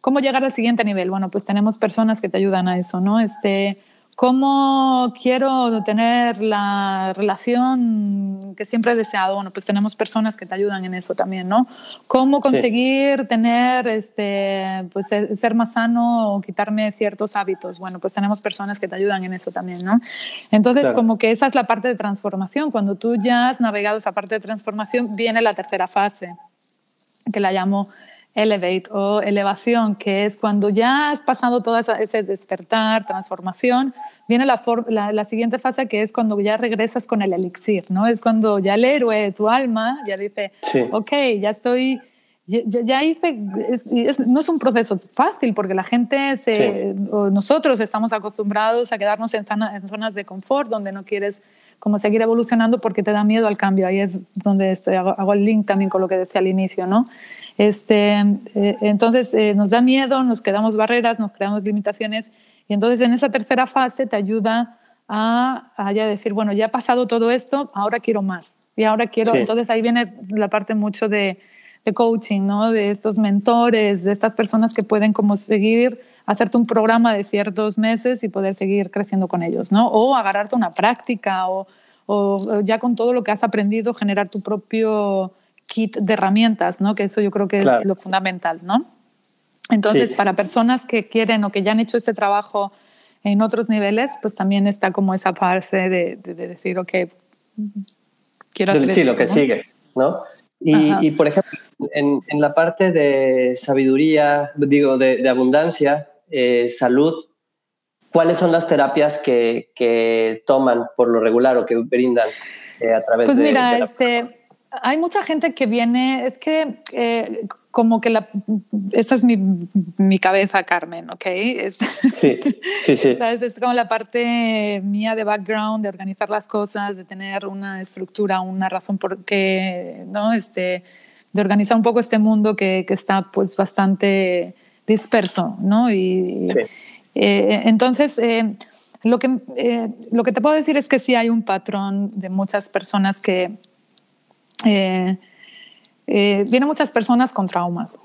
¿cómo llegar al siguiente nivel? Bueno, pues tenemos personas que te ayudan a eso, ¿no? Este, ¿Cómo quiero tener la relación que siempre he deseado? Bueno, pues tenemos personas que te ayudan en eso también, ¿no? ¿Cómo conseguir tener, este, pues ser más sano o quitarme ciertos hábitos? Bueno, pues tenemos personas que te ayudan en eso también, ¿no? Entonces, como que esa es la parte de transformación. Cuando tú ya has navegado esa parte de transformación, viene la tercera fase, que la llamo elevate o elevación, que es cuando ya has pasado todo ese despertar, transformación, viene la, la, siguiente fase que es cuando ya regresas con el elixir, ¿no? Es cuando ya el héroe, tu alma, ya dice, ok, ya estoy, ya, hice, no es un proceso fácil porque la gente, se, nosotros estamos acostumbrados a quedarnos en, en zonas de confort donde no quieres como seguir evolucionando porque te da miedo al cambio. Ahí es donde estoy, hago, hago el link también con lo que decía al inicio, ¿no? Este, eh, entonces eh, nos da miedo, nos quedamos barreras, nos creamos limitaciones y entonces en esa tercera fase te ayuda a, ya decir, bueno, ya ha pasado todo esto, ahora quiero más y ahora quiero, entonces ahí viene la parte mucho de, de coaching, ¿no? De estos mentores, de estas personas que pueden como seguir, hacerte un programa de ciertos meses y poder seguir creciendo con ellos, ¿no? O agarrarte una práctica o, o ya con todo lo que has aprendido generar tu propio kit de herramientas, ¿no? Que eso yo creo que es lo fundamental, ¿no? Entonces, para personas que quieren o que ya han hecho este trabajo en otros niveles, pues también está como esa fase de, decir, ok, quiero hacer Sí, lo que sigue, ¿no? Y, por ejemplo, en, la parte de sabiduría, digo, de, abundancia, eh, salud, ¿cuáles son las terapias que, toman por lo regular o que brindan eh, a través pues de... Pues mira, este, hay mucha gente que viene, es que eh, como que la, esa es mi, mi cabeza, Carmen, ¿ok? Es, sí, sí, sí. Es como la parte mía de background, de organizar las cosas, de tener una estructura, una razón por qué, ¿no? Este, de organizar un poco este mundo que, que está pues bastante disperso, ¿no? Y, eh, entonces, eh, lo, que, lo que te puedo decir es que sí hay un patrón de muchas personas que eh, eh, vienen muchas personas con traumas,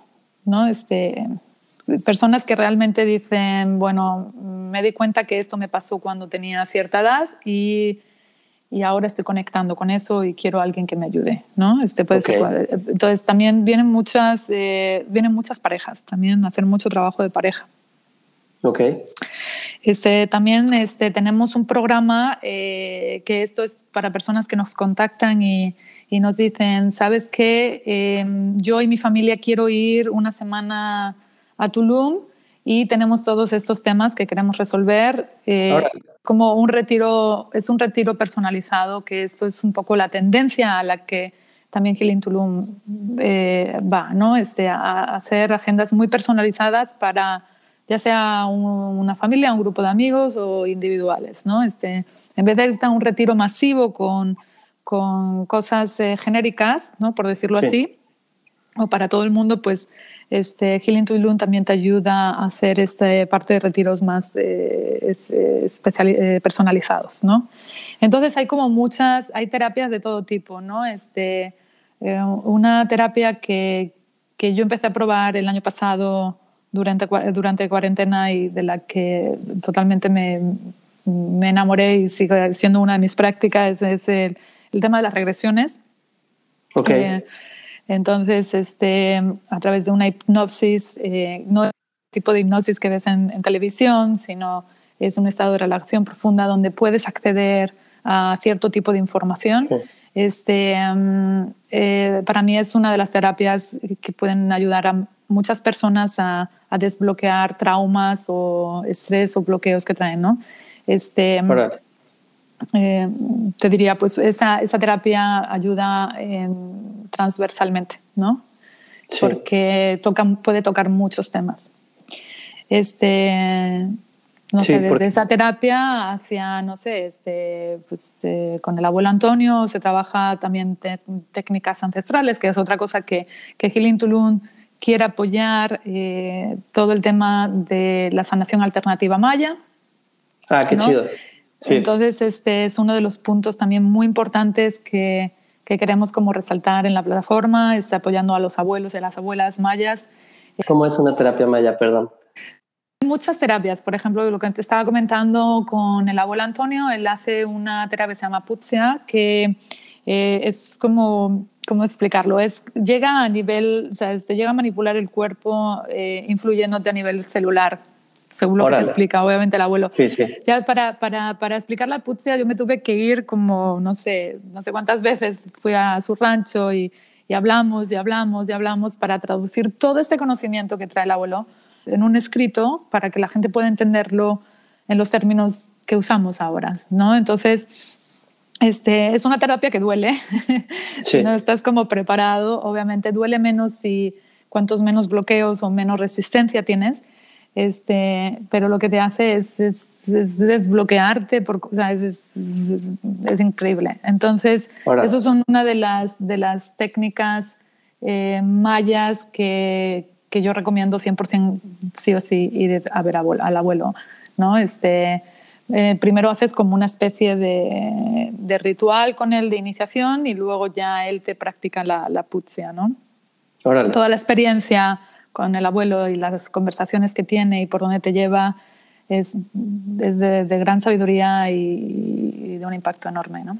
¿no? Este, personas que realmente dicen, bueno, me di cuenta que esto me pasó cuando tenía cierta edad y, y ahora estoy conectando con eso y quiero a alguien que me ayude, ¿no? Este puede entonces también vienen muchas, eh, vienen muchas parejas, también hacer mucho trabajo de pareja. Ok. Este, también este, tenemos un programa eh, que esto es para personas que nos contactan y, y nos dicen, ¿sabes qué? Em, yo y mi familia quiero ir una semana a Tulum y tenemos todos estos temas que queremos resolver. Eh, como un retiro, es un retiro personalizado, que esto es un poco la tendencia a la que también Healing Tulum eh, va, ¿no? Este, a hacer agendas muy personalizadas para ya sea una familia, un grupo de amigos o individuales, ¿no? Este, en vez de ir a un retiro masivo con con cosas eh, genéricas, ¿no? por decirlo así, o para todo el mundo, pues este, Healing to también te ayuda a hacer este parte de retiros más eh, eh, personalizados, ¿no? Entonces hay como muchas, hay terapias de todo tipo, ¿no? Este, una terapia que, que, yo empecé a probar el año pasado durante, durante cuarentena y de la que totalmente me, me enamoré y sigue siendo una de mis prácticas es el el tema de las regresiones. Ok. Entonces, este, a través de una hipnosis, eh, no el tipo de hipnosis que ves en, televisión, sino es un estado de relajación profunda donde puedes acceder a cierto tipo de información. Este, mm, eh, para mí es una de las terapias que pueden ayudar a muchas personas a, desbloquear traumas o estrés o bloqueos que traen, ¿no? Este, eh, te diría, pues esa, esa terapia ayuda transversalmente, ¿no? Porque toca, puede tocar muchos temas. Este, no sé, desde esa terapia hacia, no sé, este, pues, eh, con el abuelo Antonio se trabaja también técnicas ancestrales, que es otra cosa que, que Healing Tulum quiere apoyar, eh, todo el tema de la sanación alternativa maya. Ah, qué chido. Entonces, este es uno de los puntos también muy importantes que, que queremos como resaltar en la plataforma, está apoyando a los abuelos y a las abuelas mayas. ¿Cómo es una terapia maya, perdón? Muchas terapias, por ejemplo, lo que te estaba comentando con el abuelo Antonio, él hace una terapia que se llama Putzia, que eh, es como, ¿cómo explicarlo? Es, llega a nivel, o sea, este, llega a manipular el cuerpo eh, influyéndote a nivel celular según lo que te explica, obviamente el abuelo. Sí, sí. Ya para, para, para, explicar la putzia, yo me tuve que ir como, no sé, no sé cuántas veces fui a su rancho y, y hablamos y hablamos y hablamos para traducir todo este conocimiento que trae el abuelo en un escrito para que la gente pueda entenderlo en los términos que usamos ahora, ¿no? Entonces, este, es una terapia que duele. si no estás como preparado, obviamente duele menos si cuantos menos bloqueos o menos resistencia tienes. Este, pero lo que te hace es, desbloquearte, por, o sea, es, es, increíble. Entonces, eso son una de las, de las técnicas eh, mayas que, que, yo recomiendo 100% sí o sí ir a ver al abuelo. ¿no? Este, eh, primero haces como una especie de, de, ritual con él de iniciación y luego ya él te practica la, la putzia, ¿no? toda la experiencia con el abuelo y las conversaciones que tiene y por dónde te lleva es, de, gran sabiduría y, de un impacto enorme, ¿no?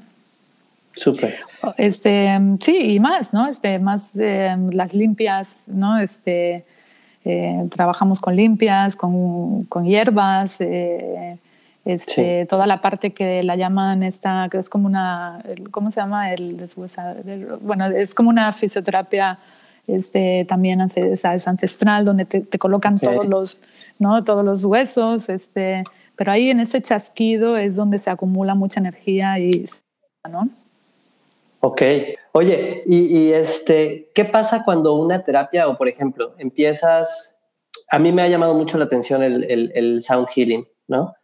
Súper. Este, sí, y más, ¿no? Este, más eh, las limpias, ¿no? Este, eh, trabajamos con limpias, con, con hierbas, eh, este, toda la parte que la llaman esta, que es como una, ¿cómo se llama? El bueno, es como una fisioterapia este, también es ancestral, donde te, colocan todos, los, ¿no? todos los huesos, este, pero ahí en ese chasquido es donde se acumula mucha energía y, ¿no? Ok. Oye, y, este, ¿qué pasa cuando una terapia o, por ejemplo, empiezas, a mí me ha llamado mucho la atención el, el, sound healing, ¿no?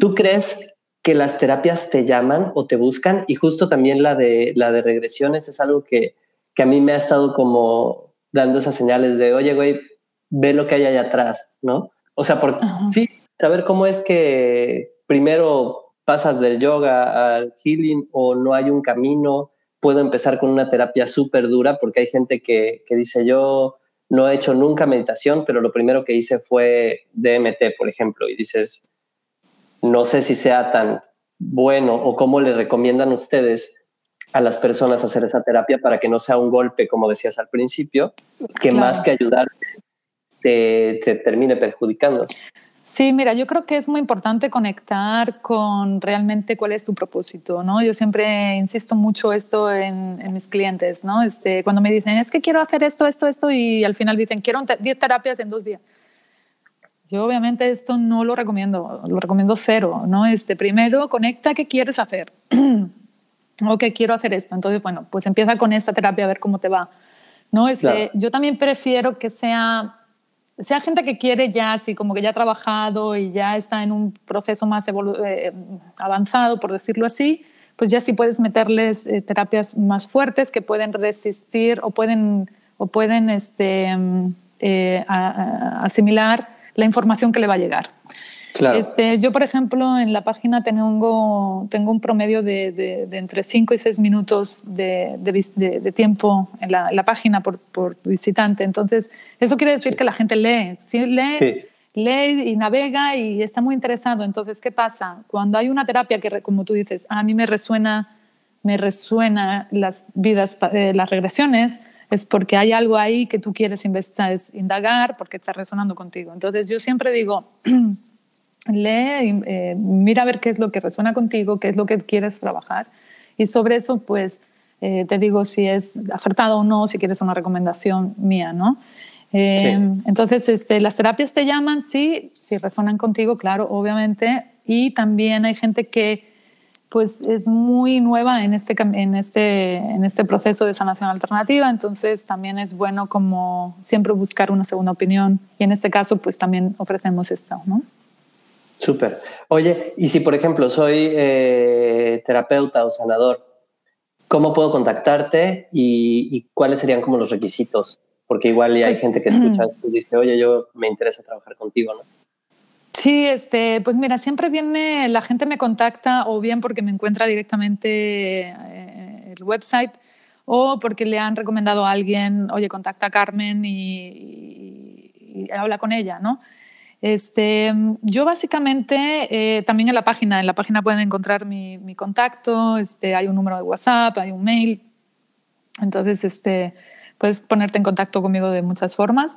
¿Tú crees que las terapias te llaman o te buscan? Y justo también la de, la de regresiones es algo que, que a mí me ha estado como dando esas señales de, oye, güey, ve lo que hay allá atrás, ¿no? O sea, por sí, saber cómo es que primero pasas del yoga al healing o no hay un camino, puedo empezar con una terapia súper dura porque hay gente que, que dice yo no he hecho nunca meditación, pero lo primero que hice fue DMT, por ejemplo, y dices, no sé si sea tan bueno o cómo le recomiendan ustedes a las personas hacer esa terapia para que no sea un golpe, como decías al principio, que más que ayudar te, termine perjudicando. Sí, mira, yo creo que es muy importante conectar con realmente cuál es tu propósito, ¿no? Yo siempre insisto mucho esto en, mis clientes, ¿no? Este, cuando me dicen, es que quiero hacer esto, esto, esto, y al final dicen, quiero 10 terapias en dos días. Yo obviamente esto no lo recomiendo, lo recomiendo cero, ¿no? Este, primero, conecta qué quieres hacer. ok, quiero hacer esto. Entonces, bueno, pues empieza con esta terapia a ver cómo te va. ¿no? Este, Yo también prefiero que sea, sea gente que quiere ya, así como que ya ha trabajado y ya está en un proceso más eh, avanzado, por decirlo así, pues ya sí puedes meterles eh, terapias más fuertes que pueden resistir o pueden, o pueden este, mm, eh, asimilar la información que le va a llegar. Este, yo, por ejemplo, en la página tengo, tengo un promedio de, de, entre 5 y 6 minutos de, de tiempo en la, la página por, por, visitante. Entonces, eso quiere decir que la gente lee. Sí, lee, lee y navega y está muy interesado. Entonces, ¿qué pasa? Cuando hay una terapia que, como tú dices, a mí me resuena, me resuena las vidas, eh, las regresiones, es porque hay algo ahí que tú quieres indagar, porque está resonando contigo. Entonces, yo siempre digo... lee, eh, mira a ver qué es lo que resuena contigo, qué es lo que quieres trabajar. Y sobre eso pues eh, te digo si es acertado o no, si quieres una recomendación mía, ¿no? Eh, entonces, este, las terapias te llaman, sí, si resuenan contigo, claro, obviamente, y también hay gente que pues es muy nueva en este, en, este, en este proceso de sanación alternativa, entonces también es bueno como siempre buscar una segunda opinión. Y en este caso pues también ofrecemos esto, ¿no? Súper. Oye, y si por ejemplo soy eh, terapeuta o sanador, ¿cómo puedo contactarte y, cuáles serían como los requisitos? Porque igual hay pues, gente que escucha y dice, oye, yo me interesa trabajar contigo, ¿no? Sí, este, pues mira, siempre viene, la gente me contacta o bien porque me encuentra directamente eh, el website o porque le han recomendado a alguien, oye, contacta a Carmen y habla con ella, ¿no? Este, yo básicamente, eh, también en la página, en la página pueden encontrar mi, mi, contacto, este, hay un número de WhatsApp, hay un mail, entonces este, puedes ponerte en contacto conmigo de muchas formas.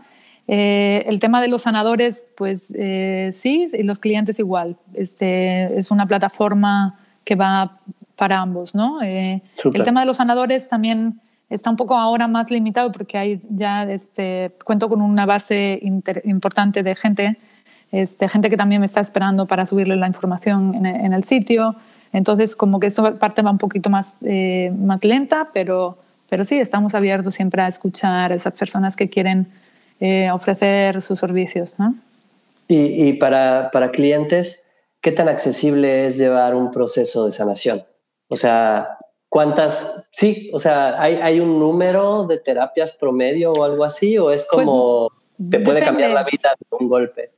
Eh, el tema de los sanadores, pues eh, sí, y los clientes igual. Este, es una plataforma que va para ambos, ¿no? el tema de los sanadores también está un poco ahora más limitado porque hay ya este, cuento con una base importante de gente este, gente que también me está esperando para subirle la información en, el sitio. Entonces, como que esa parte va un poquito más, eh, más lenta, pero, pero sí, estamos abiertos siempre a escuchar a esas personas que quieren eh, ofrecer sus servicios. Y, y para, para, clientes, ¿qué tan accesible es llevar un proceso de sanación? O sea, ¿cuántas? Sí, o sea, ¿hay, hay un número de terapias promedio o algo así? ¿O es pues como te puede cambiar la vida de un golpe?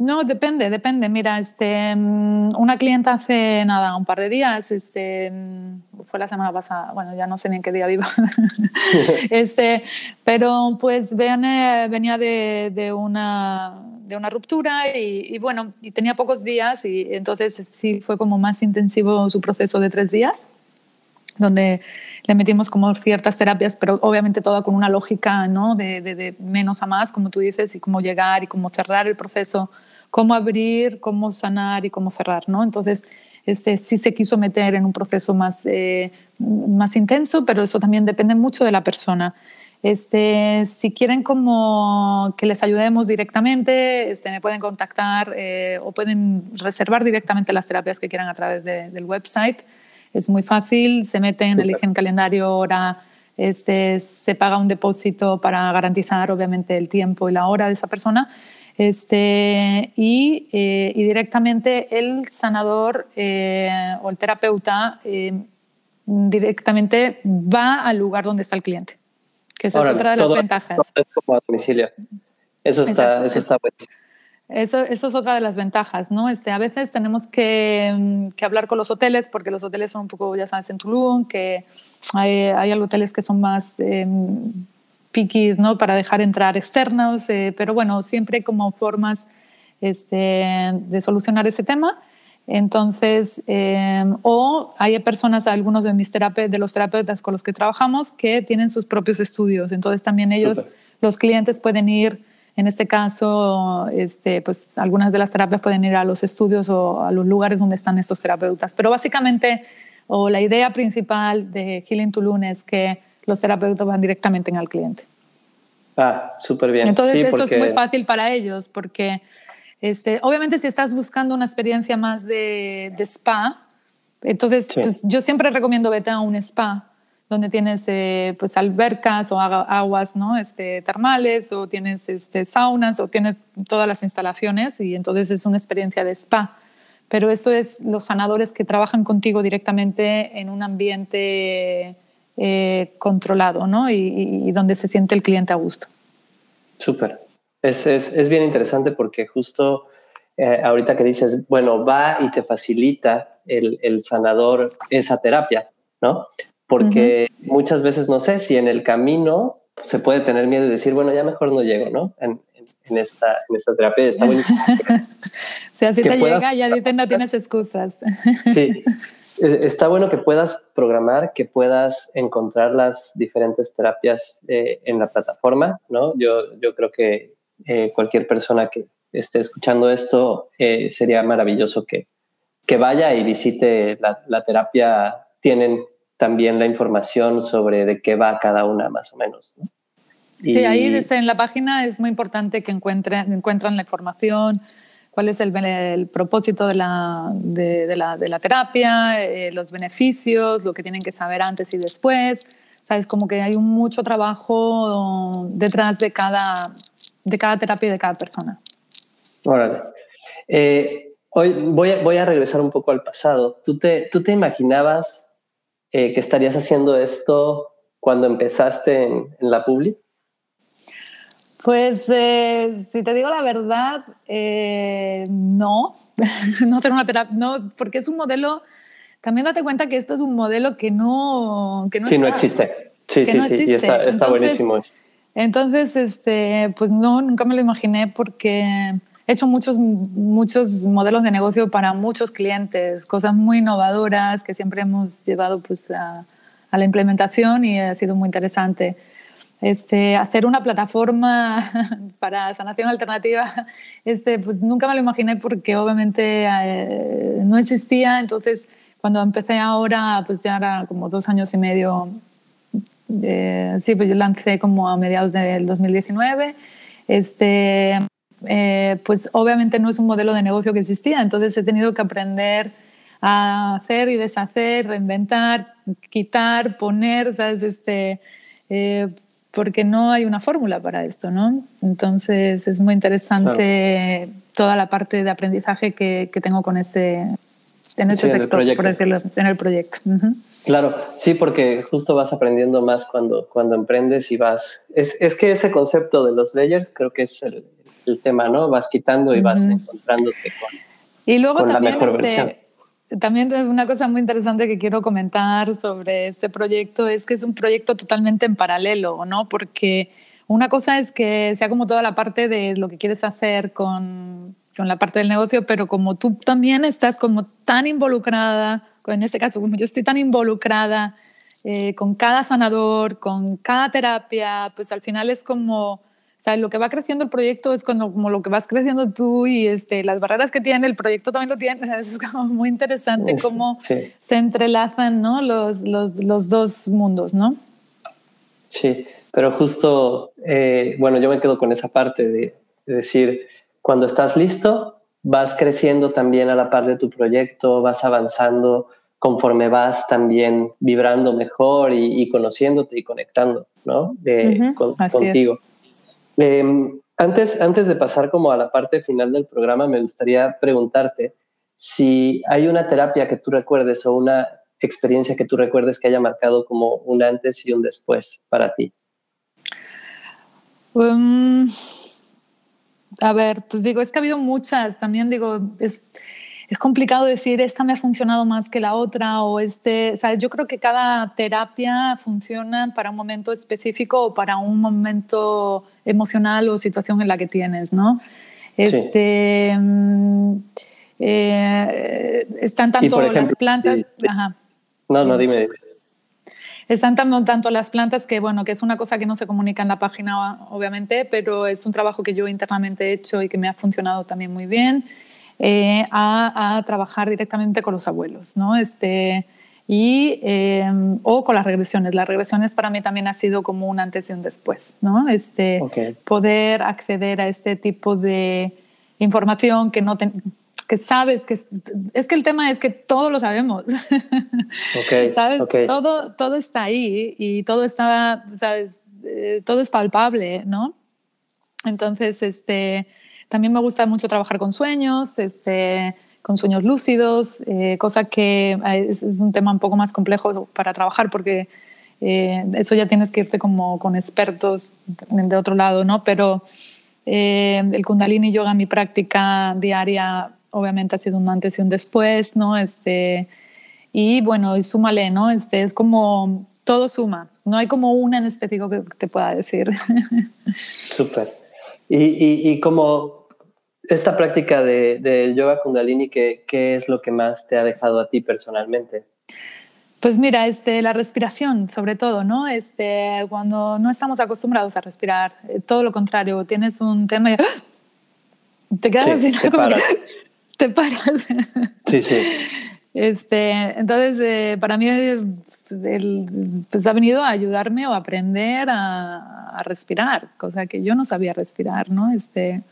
No, depende, depende. Mira, este, mm, una clienta hace nada, un par de días, este, mm, fue la semana pasada, bueno, ya no sé ni en qué día vivo, este, pero pues venía, venía de, de, una, de una ruptura y, bueno, y tenía pocos días y entonces sí fue como más intensivo su proceso de tres días, donde le metimos como ciertas terapias, pero obviamente toda con una lógica, ¿no? De, de menos a más, como tú dices, y cómo llegar y cómo cerrar el proceso cómo abrir, cómo sanar y cómo cerrar, ¿no? Entonces, este, sí se quiso meter en un proceso más, eh, más intenso, pero eso también depende mucho de la persona. Este, si quieren como que les ayudemos directamente, este, me pueden contactar eh, o pueden reservar directamente las terapias que quieran a través del website. Es muy fácil, se meten, eligen calendario, hora, este, se paga un depósito para garantizar obviamente el tiempo y la hora de esa persona este, y, eh, y directamente el sanador eh, o el terapeuta eh, directamente va al lugar donde está el cliente, que esa es otra de las ventajas. es como a domicilio. Eso está, eso está bueno. Eso, eso, es otra de las ventajas, ¿no? Este, a veces tenemos que, mm, que, hablar con los hoteles, porque los hoteles son un poco, ya sabes, en Tulum, que hay, hay hoteles que son más em, piquis, ¿no? Para dejar entrar externos, eh, pero bueno, siempre como formas este, de solucionar ese tema. Entonces, eh, o hay personas, algunos de, mis de los terapeutas con los que trabajamos, que tienen sus propios estudios. Entonces, también ellos, los clientes pueden ir, en este caso, este, pues algunas de las terapias pueden ir a los estudios o a los lugares donde están esos terapeutas. Pero básicamente, o la idea principal de Healing Tulum es que los terapeutas van directamente en el cliente. Ah, súper bien. Entonces eso es muy fácil para ellos porque este, obviamente si estás buscando una experiencia más de, spa, entonces pues, yo siempre recomiendo vete a un spa donde tienes eh, pues albercas o aguas ¿no? este, termales o tienes este, saunas o tienes todas las instalaciones y entonces es una experiencia de spa. Pero eso es los sanadores que trabajan contigo directamente en un ambiente eh, controlado ¿no? Y, donde se siente el cliente a gusto. Súper. Es, es, es, bien interesante porque justo eh, ahorita que dices, bueno, va y te facilita el, el sanador esa terapia, ¿no? Porque muchas veces no sé si en el camino se puede tener miedo y decir, bueno, ya mejor no llego, ¿no? En, en, esta, en esta terapia está buenísimo. o sea, si te llega, ya no tienes excusas. sí, está bueno que puedas programar, que puedas encontrar las diferentes terapias eh, en la plataforma, ¿no? Yo, yo creo que eh, cualquier persona que esté escuchando esto sería maravilloso que, que vaya y visite la, la, terapia. Tienen también la información sobre de qué va cada una más o menos, ¿no? Sí, ahí desde en la página es muy importante que encuentren, encuentran la información, cuál es el, propósito de la, de, la, de la terapia, eh, los beneficios, lo que tienen que saber antes y después. ¿Sabes? Como que hay mucho trabajo detrás de cada, de cada terapia y de cada persona. Órale. Eh, hoy voy a, voy a regresar un poco al pasado. ¿Tú te, tú te imaginabas eh, que estarías haciendo esto cuando empezaste en, en la Publi? Pues eh, si te digo la verdad, eh, no, no hacer una terapia, no, porque es un modelo, también date cuenta que esto es un modelo que no, que no, sí, no existe. Sí, sí, sí, y está, está buenísimo. Entonces, este, pues no, nunca me lo imaginé porque he hecho muchos, muchos modelos de negocio para muchos clientes, cosas muy innovadoras que siempre hemos llevado pues, a, a la implementación y ha sido muy interesante. Este, hacer una plataforma para sanación alternativa, este, pues nunca me lo imaginé porque obviamente eh, no existía. Entonces, cuando empecé ahora, pues ya era como dos años y medio. Eh, sí, pues yo lancé como a mediados del 2019. Este, eh, pues obviamente no es un modelo de negocio que existía, entonces he tenido que aprender a hacer y deshacer, reinventar, quitar, poner, ¿sabes? Este, porque no hay una fórmula para esto, ¿no? Entonces es muy interesante toda la parte de aprendizaje que, que tengo con este, en este sector, por decirlo, en el proyecto. Claro, sí, porque justo vas aprendiendo más cuando, cuando emprendes y vas... Es, es, que ese concepto de los layers creo que es el, el tema, ¿no? Vas quitando y vas encontrándote con, y luego también, la mejor este, versión. También una cosa muy interesante que quiero comentar sobre este proyecto es que es un proyecto totalmente en paralelo, ¿no? Porque una cosa es que sea como toda la parte de lo que quieres hacer con, con la parte del negocio, pero como tú también estás como tan involucrada, en este caso como yo estoy tan involucrada eh, con cada sanador, con cada terapia, pues al final es como, o sea, lo que va creciendo el proyecto es como, como lo que vas creciendo tú y este, las barreras que tiene el proyecto también lo tiene. Es como muy interesante cómo se entrelazan ¿no? los, los, los, dos mundos, ¿no? Sí, pero justo, eh, bueno, yo me quedo con esa parte de, de decir, cuando estás listo, vas creciendo también a la par de tu proyecto, vas avanzando conforme vas también vibrando mejor y, conociéndote y conectando, ¿no? contigo. Em, antes, antes de pasar como a la parte final del programa, me gustaría preguntarte si hay una terapia que tú recuerdes o una experiencia que tú recuerdes que haya marcado como un antes y un después para ti. Um, a ver, pues digo, es que ha habido muchas, también digo, es, es complicado decir esta me ha funcionado más que la otra o este, ¿sabes? Yo creo que cada terapia funciona para un momento específico o para un momento emocional o situación en la que tienes, ¿no? Este, mm, eh, están tanto las plantas. No, no, dime, Están tanto, tanto las plantas que, bueno, que es una cosa que no se comunica en la página, obviamente, pero es un trabajo que yo internamente he hecho y que me ha funcionado también muy bien. Eh, a, trabajar directamente con los abuelos, ¿no? Este, y, em, o con las regresiones. Las regresiones para mí también ha sido como un antes y un después, ¿no? Este, Poder acceder a este tipo de información que no que sabes que es, que el tema es que todo lo sabemos. ¿Sabes? Todo, todo está ahí y todo está, ¿sabes? Eh, todo es palpable, ¿no? Entonces, este, también me gusta mucho trabajar con sueños, este, con sueños lúcidos, eh, cosa que eh, es, un tema un poco más complejo para trabajar porque eh, eso ya tienes que irte como con expertos de otro lado, ¿no? Pero el Kundalini Yoga, mi práctica diaria, obviamente ha sido un antes y un después, ¿no? Este, y bueno, y súmale, ¿no? Este, es como todo suma, no hay como una en específico que te pueda decir. Súper. Y, y, y, como esta práctica de, yoga kundalini, ¿qué, ¿qué, es lo que más te ha dejado a ti personalmente? Pues mira, este, la respiración, sobre todo, ¿no? Este, cuando no estamos acostumbrados a respirar, eh, todo lo contrario, tienes un tema y ¡ah! te quedas así, te paras. te paras. Sí, sí. Este, entonces, eh, para mí pues ha venido a ayudarme o a aprender a, a, respirar, cosa que yo no sabía respirar, ¿no? Este,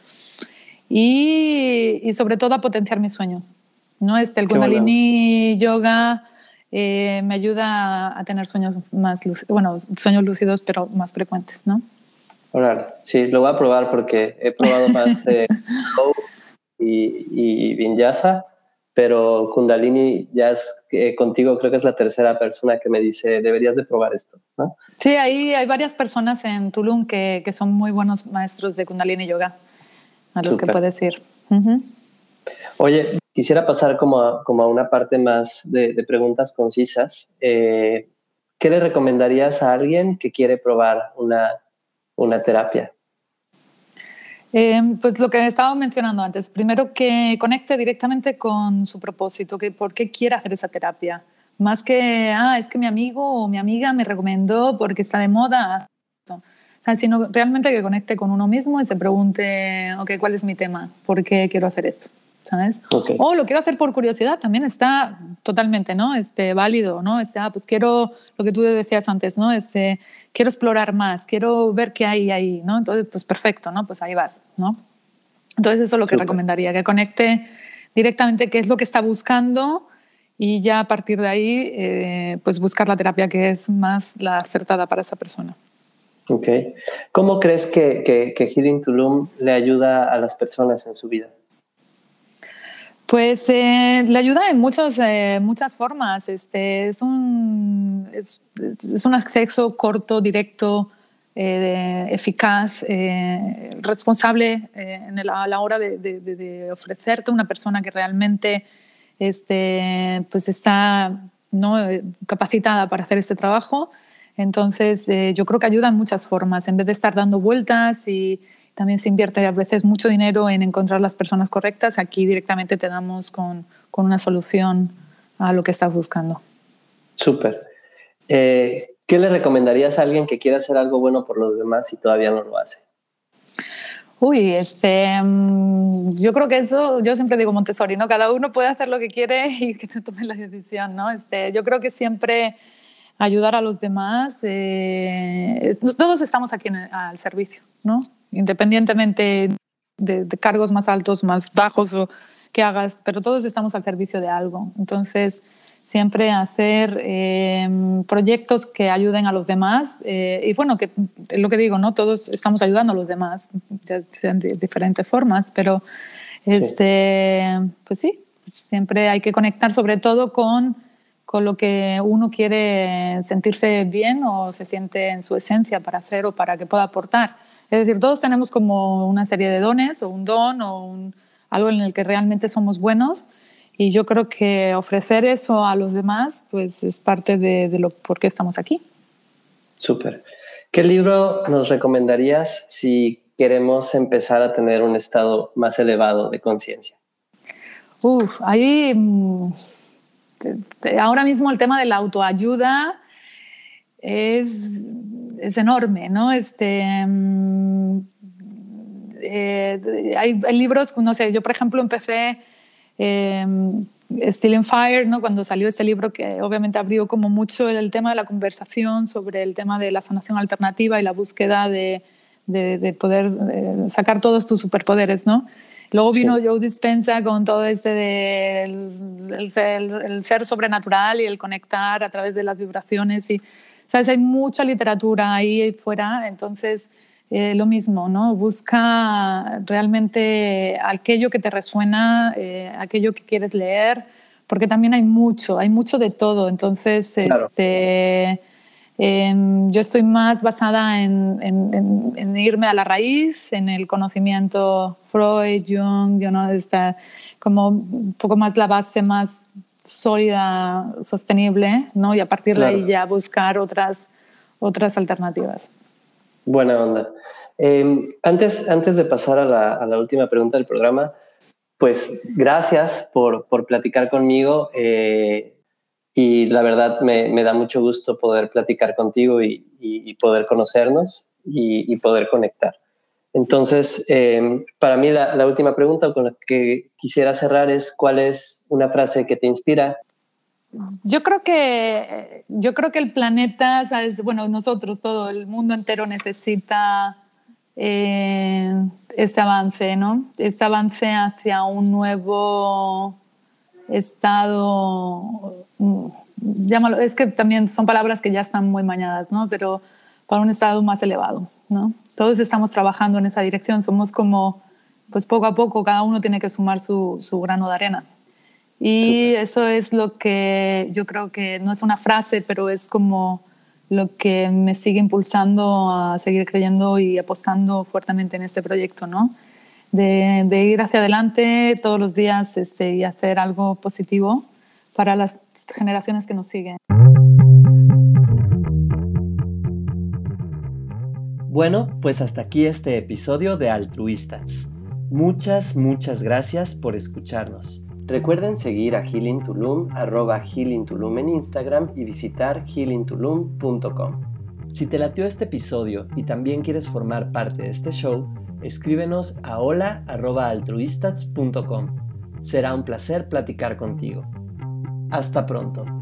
y, sobre todo a potenciar mis sueños. ¿no? Este, el Kundalini Yoga eh, me ayuda a tener sueños más bueno, sueños lúcidos, pero más frecuentes, ¿no? sí, lo voy a probar porque he probado más eh, y, y Vinyasa, pero Kundalini ya es eh, contigo, creo que es la tercera persona que me dice, deberías de probar esto, ¿no? Sí, ahí hay varias personas en Tulum que, que son muy buenos maestros de Kundalini Yoga a los que puedes ir. Oye, quisiera pasar como a, como a una parte más de, preguntas concisas. Eh, ¿Qué le recomendarías a alguien que quiere probar una, una terapia? Eh, pues lo que estaba mencionando antes, primero que conecte directamente con su propósito, que por qué quiere hacer esa terapia. Más que, ah, es que mi amigo o mi amiga me recomendó porque está de moda sino realmente que conecte con uno mismo y se pregunte, ok, ¿cuál es mi tema? ¿Por qué quiero hacer esto? ¿Sabes? O lo quiero hacer por curiosidad, también está totalmente, ¿no? Este, válido, ¿no? Este, ah, pues quiero, lo que tú decías antes, ¿no? Este, quiero explorar más, quiero ver qué hay ahí, ¿no? Entonces, pues perfecto, ¿no? Pues ahí vas, ¿no? Entonces eso es lo que recomendaría, que conecte directamente qué es lo que está buscando y ya a partir de ahí, eh, pues buscar la terapia que es más la acertada para esa persona. Ok. ¿Cómo crees que, que, que Healing Tulum le ayuda a las personas en su vida? Pues eh, le ayuda en muchos, eh, muchas formas. Este, es, un, es, un acceso corto, directo, eficaz, responsable a la hora de, ofrecerte una persona que realmente este, pues está ¿no? capacitada para hacer este trajo. Entonces, yo creo que ayuda en muchas formas. En vez de estar dando vueltas y también se invierte a veces mucho dinero en encontrar las personas correctas. Aquí directamente te damos con, con una solución a lo que estás buscando. Súper. Eh, ¿Qué le recomendarías a alguien que quiera hacer algo bueno por los demás y todavía no lo hace? Uy, este, mm, yo creo que eso, yo siempre digo Montessori, ¿no? Cada uno puede hacer lo que quiere y que se tome la decisión, ¿no? Este, yo creo que siempre ayudar a los demás, eh, todos estamos aquí al servicio, ¿no? independientemente de, cargos más altos, más bajos o que hagas, pero todos estamos al servicio de algo. Entonces, siempre hacer em, proyectos que ayuden a los demás eh, y bueno, que lo que digo, ¿no? Todos estamos ayudando a los demás de, diferentes formas, pero este, pues sí, siempre hay que conectar sobre todo con, con lo que uno quiere sentirse bien o se siente en su esencia para hacer o para que pueda aportar. Es decir, todos tenemos como una serie de dones o un don o algo en el que realmente somos buenos y yo creo que ofrecer eso a los demás pues es parte de, lo por qué estamos aquí. Súper. ¿Qué libro nos recomendarías si queremos empezar a tener un estado más elevado de conciencia? Uf, ahí mm, ahora mismo el tema de la autoayuda es es enorme, ¿no? Este, mm, eh, hay, libros, no sé, yo por ejemplo empecé eh, Still in Fire, ¿no? Cuando salió este libro que obviamente abrió como mucho el, tema de la conversación sobre el tema de la sanación alternativa y la búsqueda de, de, poder eh, sacar todos tus superpoderes, ¿no? Luego vino Joe Dispensa con todo este del el, el, ser sobrenatural y el conectar a través de las vibraciones y ¿Sabes? Hay mucha literatura ahí fuera, entonces eh, lo mismo, ¿no? Busca realmente aquello que te resuena, eh, aquello que quieres leer, porque también hay mucho, hay mucho de todo. Entonces, este, em, yo estoy más basada en, en, irme a la raíz, en el conocimiento Freud, Jung, yo no, está como un poco más la base más sólida, sostenible, ¿no? Y a partir de ahí ya buscar otras, otras alternativas. Buena onda. Em, antes, antes de pasar a la, a la, última pregunta del programa, pues gracias por, por platicar conmigo eh, y la verdad me, me, da mucho gusto poder platicar contigo y, poder conocernos y, y poder conectar. Entonces, em, para mí la, última pregunta con la que quisiera cerrar es ¿cuál es una frase que te inspira? Yo creo que, yo creo que el planeta, ¿sabes? bueno, nosotros, todo el mundo entero necesita eh, este avance, ¿no? Este avance hacia un nuevo estado, mm, llámalo, es que también son palabras que ya están muy mañadas, ¿no? Pero para un estado más elevado, ¿no? todos estamos trabajando en esa dirección, somos como, pues poco a poco cada uno tiene que sumar su, su grano de arena. Y eso es lo que yo creo que no es una frase, pero es como lo que me sigue impulsando a seguir creyendo y apostando fuertemente en este proyecto, ¿no? De, ir hacia adelante todos los días este, y hacer algo positivo para las generaciones que nos siguen. Bueno, pues hasta aquí este episodio de Altruistas. Muchas, muchas gracias por escucharnos. Recuerden seguir a Healing Tulum, arroba Healing Tulum en Instagram y visitar healingtulum.com. Si te latió este episodio y también quieres formar parte de este show, escríbenos a hola.altruistas.com. Será un placer platicar contigo. Hasta pronto.